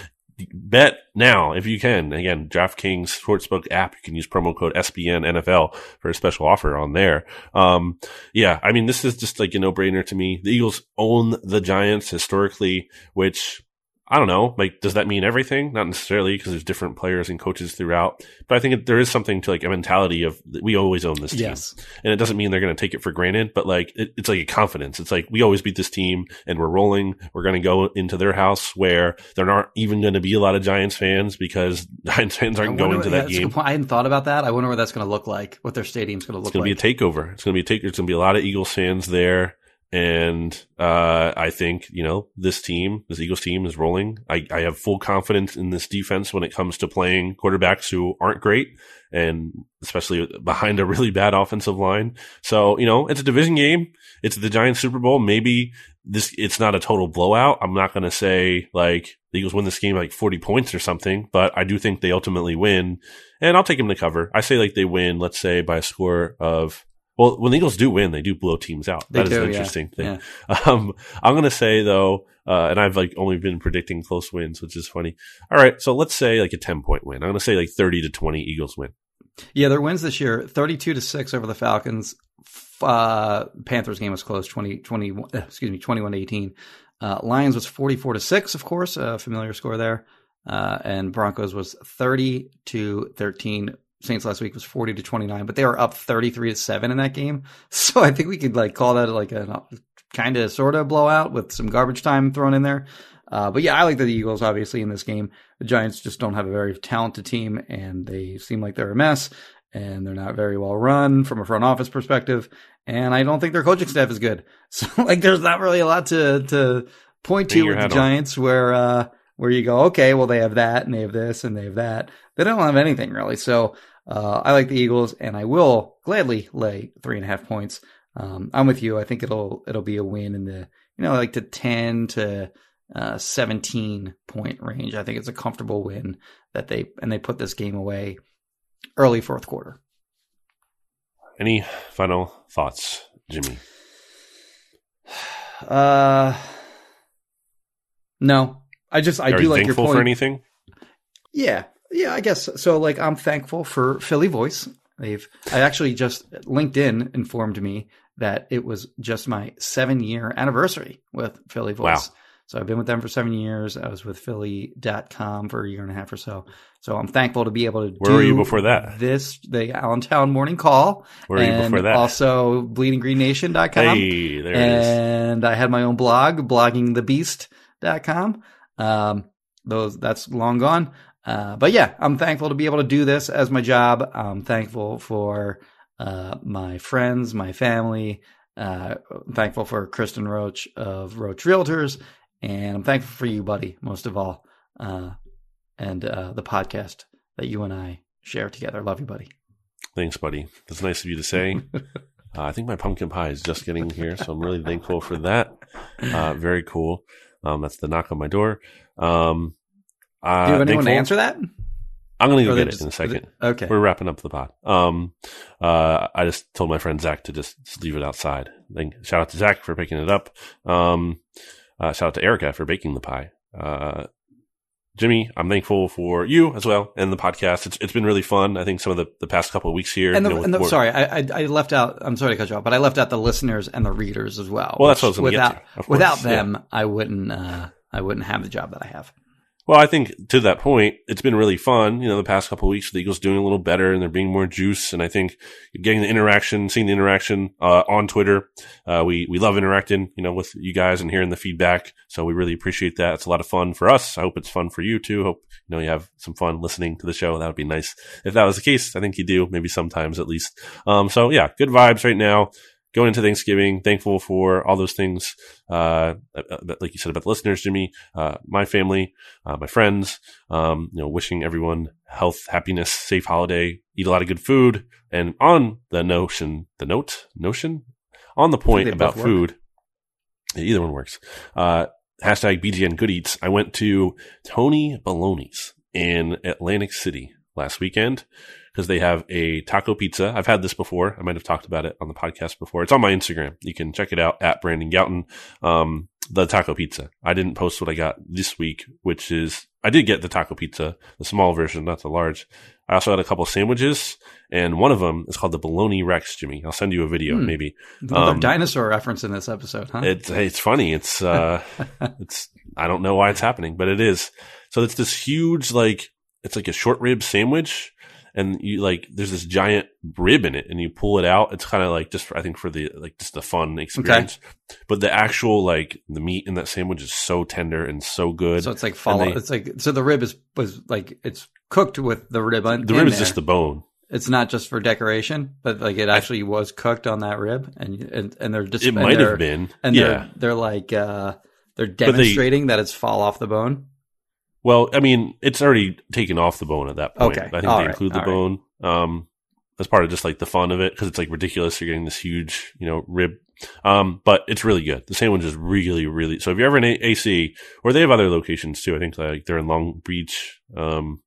bet now if you can. Again, DraftKings Sportsbook app. You can use promo code SBN NFL for a special offer on there. Um, yeah, I mean, this is just like a no brainer to me. The Eagles own the Giants historically, which I don't know. Like, does that mean everything? Not necessarily because there's different players and coaches throughout. But I think there is something to like a mentality of we always own this team. Yes. And it doesn't mean they're going to take it for granted, but like it, it's like a confidence. It's like we always beat this team and we're rolling. We're going to go into their house where there aren't even going to be a lot of Giants fans because Giants fans aren't going to that game. point. I hadn't thought about that. I wonder what that's going to look like. What their stadium's going to look like. It's going to be a takeover. It's going to be a take. There's going to be a lot of Eagles fans there, and uh, I think you know this team, this Eagles team, is rolling. I, I have full confidence in this defense when it comes to playing quarterbacks who aren't great, and especially behind a really bad offensive line. So you know, it's a division game. It's the Giants Super Bowl. Maybe this it's not a total blowout. I'm not going to say like the Eagles win this game like 40 points or something, but I do think they ultimately win, and I'll take them to cover. I say like they win, let's say by a score of. Well, when the Eagles do win, they do blow teams out. They That is do, an yeah. interesting thing. Yeah. Um, I'm going to say though, uh, and I've like only been predicting close wins, which is funny. All right. So let's say like a 10 point win. I'm going to say like 30 to 20 Eagles win. Yeah, their wins this year 32 to 6 over the Falcons. Uh, Panthers game was close 20, 20 uh, excuse me, 21 to 18. Uh, Lions was 44 to 6, of course, a familiar score there. Uh, and Broncos was 30 to 13. Saints last week was 40 to 29, but they were up 33 to 7 in that game. So I think we could like call that like a kind of sort of blowout with some garbage time thrown in there. Uh, but yeah, I like the Eagles obviously in this game. The Giants just don't have a very talented team and they seem like they're a mess and they're not very well run from a front office perspective. And I don't think their coaching staff is good. So like there's not really a lot to, to point to with the hat on. Giants where, uh, where you go, okay, well, they have that and they have this and they have that. They don't have anything really. So, uh, I like the Eagles and I will gladly lay three and a half points. Um, I'm with you. I think it'll, it'll be a win in the, you know, like to 10 to, uh, 17 point range. I think it's a comfortable win that they, and they put this game away early fourth quarter. Any final thoughts, Jimmy? Uh, no, I just, I Are do you like your thankful point. for anything? Yeah, yeah, I guess so. Like, I'm thankful for Philly Voice. They've, I actually just LinkedIn informed me that it was just my seven year anniversary with Philly Voice. Wow. So I've been with them for seven years. I was with Philly.com for a year and a half or so. So I'm thankful to be able to Where do were you before that? This, the Allentown Morning Call. Where were you before that? Also bleedinggreennation.com. Hey, there it is. and I had my own blog, bloggingthebeast.com. Um, those that's long gone. Uh, but yeah, I'm thankful to be able to do this as my job. I'm thankful for uh, my friends, my family. Uh, I'm thankful for Kristen Roach of Roach Realtors, and I'm thankful for you, buddy, most of all, uh, and uh, the podcast that you and I share together. Love you, buddy. Thanks, buddy. That's nice of you to say. uh, I think my pumpkin pie is just getting here, so I'm really thankful for that. Uh, very cool. Um, that's the knock on my door. Um, uh, Do you have anyone to answer that? I'm going to go they get it in a second. Okay. We're wrapping up the pod. Um, uh, I just told my friend Zach to just, just leave it outside. Thank, shout out to Zach for picking it up. Um, uh, shout out to Erica for baking the pie. Uh, Jimmy, I'm thankful for you as well and the podcast. It's it's been really fun. I think some of the, the past couple of weeks here. And, the, you know, and the, more- sorry, I, I left out. I'm sorry to cut you off, but I left out the listeners and the readers as well. Well, that's what I was get without to, of course, without yeah. them, I wouldn't uh, I wouldn't have the job that I have. Well, I think to that point, it's been really fun. You know, the past couple weeks, the Eagles doing a little better and they're being more juice. And I think getting the interaction, seeing the interaction uh, on Twitter, uh, we we love interacting, you know, with you guys and hearing the feedback. So we really appreciate that. It's a lot of fun for us. I hope it's fun for you too. Hope you know you have some fun listening to the show. That would be nice if that was the case. I think you do, maybe sometimes at least. Um, so yeah, good vibes right now. Going into Thanksgiving, thankful for all those things, uh, uh, like you said about the listeners, Jimmy, uh, my family, uh, my friends, um, you know, wishing everyone health, happiness, safe holiday, eat a lot of good food. And on the notion, the note, notion, on the point about food, either one works. Uh, hashtag BGN Good Eats. I went to Tony Baloney's in Atlantic City last weekend because they have a taco pizza. I've had this before. I might have talked about it on the podcast before. It's on my Instagram. You can check it out at Brandon Gowton. Um, the taco pizza. I didn't post what I got this week, which is I did get the taco pizza, the small version, not the large. I also had a couple sandwiches, and one of them is called the Bologna Rex, Jimmy. I'll send you a video, Hmm. maybe. Another Um, dinosaur reference in this episode, huh? It's it's funny. It's uh, it's I don't know why it's happening, but it is. So it's this huge like it's like a short rib sandwich, and you like there's this giant rib in it, and you pull it out. It's kind of like just for, I think for the like just the fun experience. But the actual like the meat in that sandwich is so tender and so good. so it's like follow. they- it's like so the rib is was like it's cooked with the rib. On, the rib is there. just the bone. It's not just for decoration, but like it actually was cooked on that rib, and and, and they're just It might have been. and yeah. they're they're like uh they're they- demonstrating that it's fall off the bone. Well, I mean, it's already taken off the bone at that point. Okay. I think All they right. include the All bone um, as part of just like the fun of it because it's like ridiculous. You're getting this huge, you know, rib Um, but it's really good. The sandwich is really, really. So if you're ever in A- AC, or they have other locations too. I think like they're in Long Beach, um,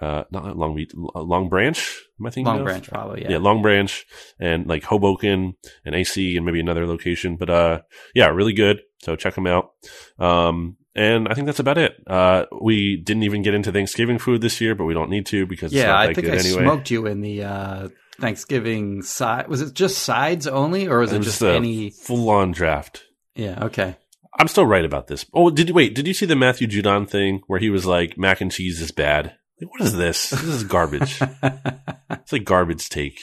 uh, not Long Beach, Long Branch. Am I thinking Long of? Branch, probably. Yeah. yeah, Long Branch and like Hoboken and AC and maybe another location. But uh, yeah, really good. So check them out. Um, and I think that's about it. Uh, we didn't even get into Thanksgiving food this year, but we don't need to because it's yeah, not I that think good I anyway. smoked you in the uh, Thanksgiving side. Was it just sides only, or was it, It just any? full on draft. Yeah. Okay. I'm still right about this. Oh, did you wait? Did you see the Matthew Judon thing where he was like, "Mac and cheese is bad"? Like, what is this? This is garbage. it's like garbage take.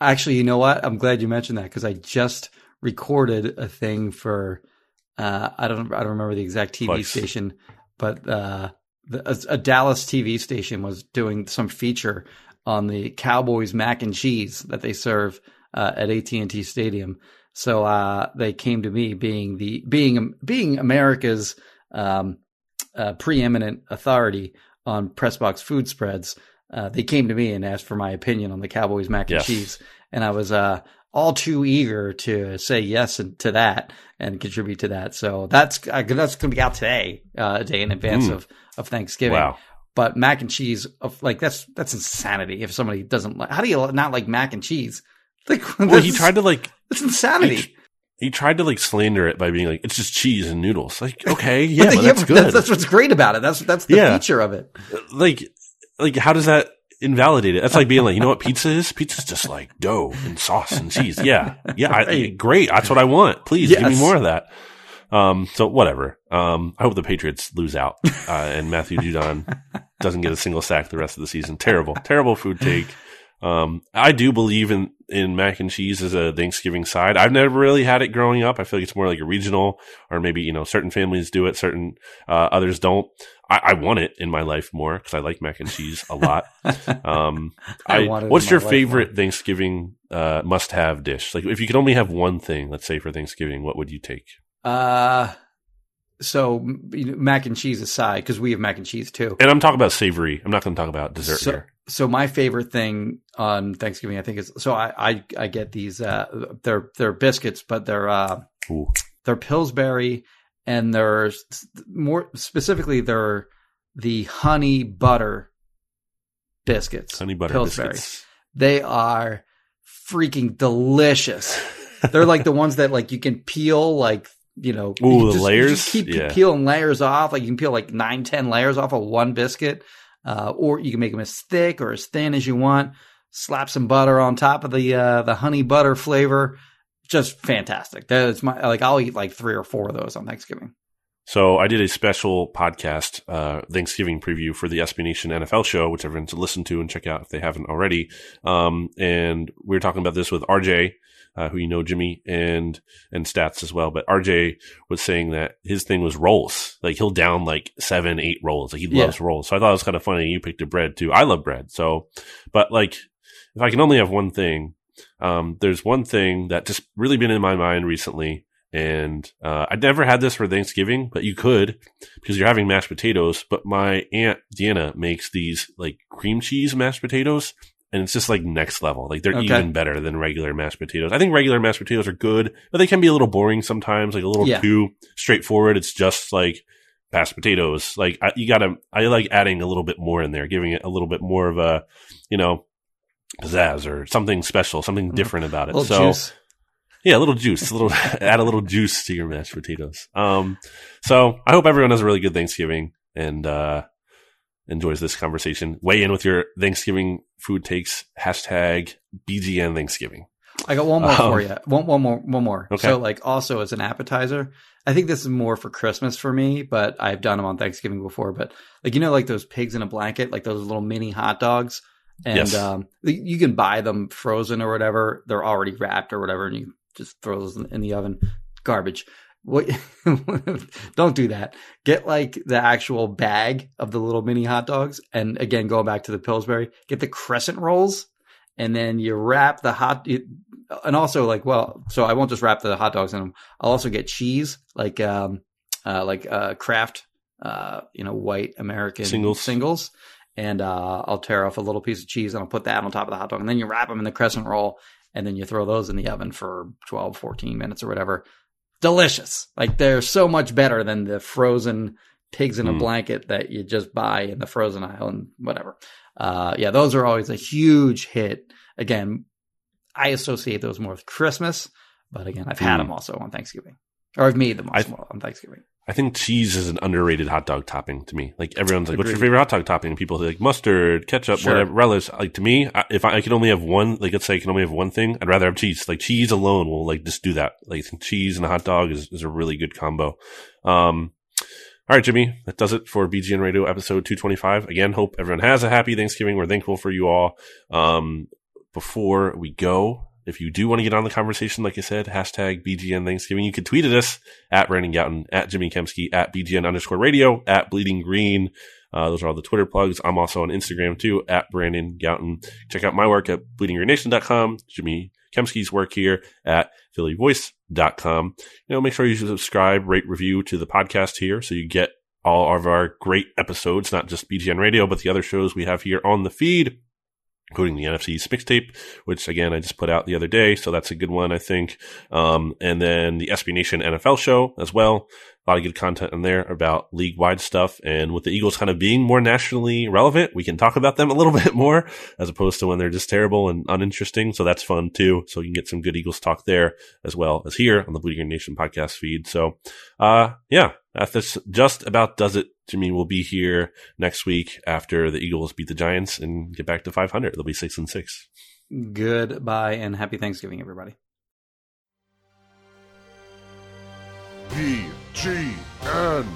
Actually, you know what? I'm glad you mentioned that because I just recorded a thing for uh, I don't I don't remember the exact TV Flex. station, but uh, the, a, a Dallas TV station was doing some feature on the Cowboys mac and cheese that they serve uh, at AT and T Stadium. So uh, they came to me, being the being being America's um, uh, preeminent authority on press box food spreads. Uh, they came to me and asked for my opinion on the Cowboys mac and Yes. cheese, and I was uh, all too eager to say yes to that and contribute to that. So that's uh, that's going to be out today, uh, a day in advance Mm. of of Thanksgiving. Wow. But mac and cheese, of like that's that's insanity. If somebody doesn't like, how do you not like mac and cheese? Like, Well, he tried to like it's insanity. he, he tried to like slander it by being like, "It's just cheese and noodles." Like, okay, yeah, yeah, that's but good. That's, that's what's great about it. That's that's the Yeah. feature of it. like, like how does that invalidate it? That's like being like, you know what pizza is? Pizza's just like dough and sauce and cheese. Yeah, yeah, I, great. That's what I want. Please give me more of that. Um, so whatever. Um, I hope the Patriots lose out uh, and Matthew Judon doesn't get a single sack the rest of the season. Terrible, terrible food take. Um, I do believe in, in mac and cheese as a Thanksgiving side. I've never really had it growing up. I feel like it's more like a regional or maybe, you know, certain families do it, certain, uh, others don't. I, I want it in my life more because I like mac and cheese a lot. Um, I I, want it in what's your favorite more. Thanksgiving, uh, must have dish? Like if you could only have one thing, let's say for Thanksgiving, what would you take? Uh, so mac and cheese aside, because we have mac and cheese too. And I'm talking about savory. I'm not going to talk about dessert so, here. so my favorite thing on Thanksgiving, I think, is so I I, I get these uh they're they're biscuits, but they're uh Ooh. they're Pillsbury, and they're more specifically they're the honey butter biscuits. Honey butter Pillsbury. biscuits. They are freaking delicious. They're like the ones that like you can peel like you know you Ooh, can the just- you layers? keep Yeah. peeling layers off. Like you can peel like nine, ten layers off of one biscuit, uh, or you can make them as thick or as thin as you want. Slap some butter on top of the uh, the honey butter flavor. Just fantastic. That's my like. I'll eat like three or four of those on Thanksgiving. So I did a special podcast, uh, Thanksgiving preview for the SB Nation NFL show, which everyone should listen to and check out if they haven't already. Um, and we were talking about this with RJ, uh, who you know, Jimmy and, and stats as well. But RJ was saying that his thing was rolls. Like he'll down like seven, eight rolls. Like he Yeah. loves rolls. So I thought it was kind of funny. You picked a bread too. I love bread. So, but like if I can only have one thing, um, there's one thing that just really been in my mind recently. And uh, I'd never had this for Thanksgiving, but you could because you're having mashed potatoes. But my aunt Deanna makes these like cream cheese mashed potatoes, and it's just like next level. Like they're Okay. even better than regular mashed potatoes. I think regular mashed potatoes are good, but they can be a little boring sometimes, like a little Yeah. too straightforward. It's just like mashed potatoes. Like I, you gotta, I like adding a little bit more in there, giving it a little bit more of a, you know, pizzazz or something special, something different about it. so juice. yeah, a little juice, a little add a little juice to your mashed potatoes. Um, so I hope everyone has a really good Thanksgiving and uh, enjoys this conversation. Weigh in with your Thanksgiving food takes hashtag BGN Thanksgiving. I got one more Um, for you. One, one more, one more. Okay. So, like, also as an appetizer, I think this is more for Christmas for me, but I've done them on Thanksgiving before. But like, you know, like those pigs in a blanket, like those little mini hot dogs, and Yes. um, you- can buy them frozen or whatever. They're already wrapped or whatever, and you just throw those in- in the oven. Garbage. What? don't do that. Get like the actual bag of the little mini hot dogs, and again, going back to the Pillsbury, get the crescent rolls and then you wrap the hot it, and also like well so i won't just wrap the hot dogs in them i'll also get cheese like um uh like uh kraft uh you know white american Singles. singles and uh i'll tear off a little piece of cheese and i'll put that on top of the hot dog and then you wrap them in the crescent roll and then you throw those in the oven for 12, 14 minutes or whatever. Delicious. Like they're so much better than the frozen pigs in a Mm. blanket that you just buy in the frozen aisle and whatever. Uh, yeah, those are always a huge hit. Again, I associate those more with Christmas, but again, I've had Mm. them also on Thanksgiving, or I've made them I- also on Thanksgiving. I think cheese is an underrated hot dog topping to me. Like everyone's like, "What's your favorite hot dog topping?" And people say like mustard, ketchup, Sure. whatever, relish. Like to me, I, if I, I can only have one, like let's say I can only have one thing, I'd rather have cheese. Like cheese alone will like just do that. Like cheese and a hot dog is, is a really good combo. Um, all right, Jimmy, that does it for BGN Radio episode 225. Again, hope everyone has a happy Thanksgiving. We're thankful for you all. Um, before we go, if you do want to get on the conversation, like I said, hashtag BGN Thanksgiving, you can tweet at us at Brandon Gowton, at Jimmy Kempski, at BGN underscore radio, at Bleeding Green. Uh, those are all the Twitter plugs. I'm also on Instagram too, at Brandon Gowton. Check out my work at bleedinggreennation.com. Jimmy Kempski's work here at phillyvoice.com. You know, make sure you subscribe, rate, review to the podcast here so you get all of our great episodes, not just BGN Radio, but the other shows we have here on the feed including the NFC's mixtape, which again I just put out the other day, so that's a good one I think. Um, and then the SB Nation NFL show as well. A lot of good content in there about league wide stuff, and with the Eagles kind of being more nationally relevant, we can talk about them a little bit more as opposed to when they're just terrible and uninteresting. So that's fun too. So you can get some good Eagles talk there as well as here on the Bleeding Green Nation podcast feed. So, uh, yeah, that's just about does it. Jimmy will be here next week after the Eagles beat the Giants and get back to 500. They'll be six and six. Goodbye and happy Thanksgiving, everybody. BGN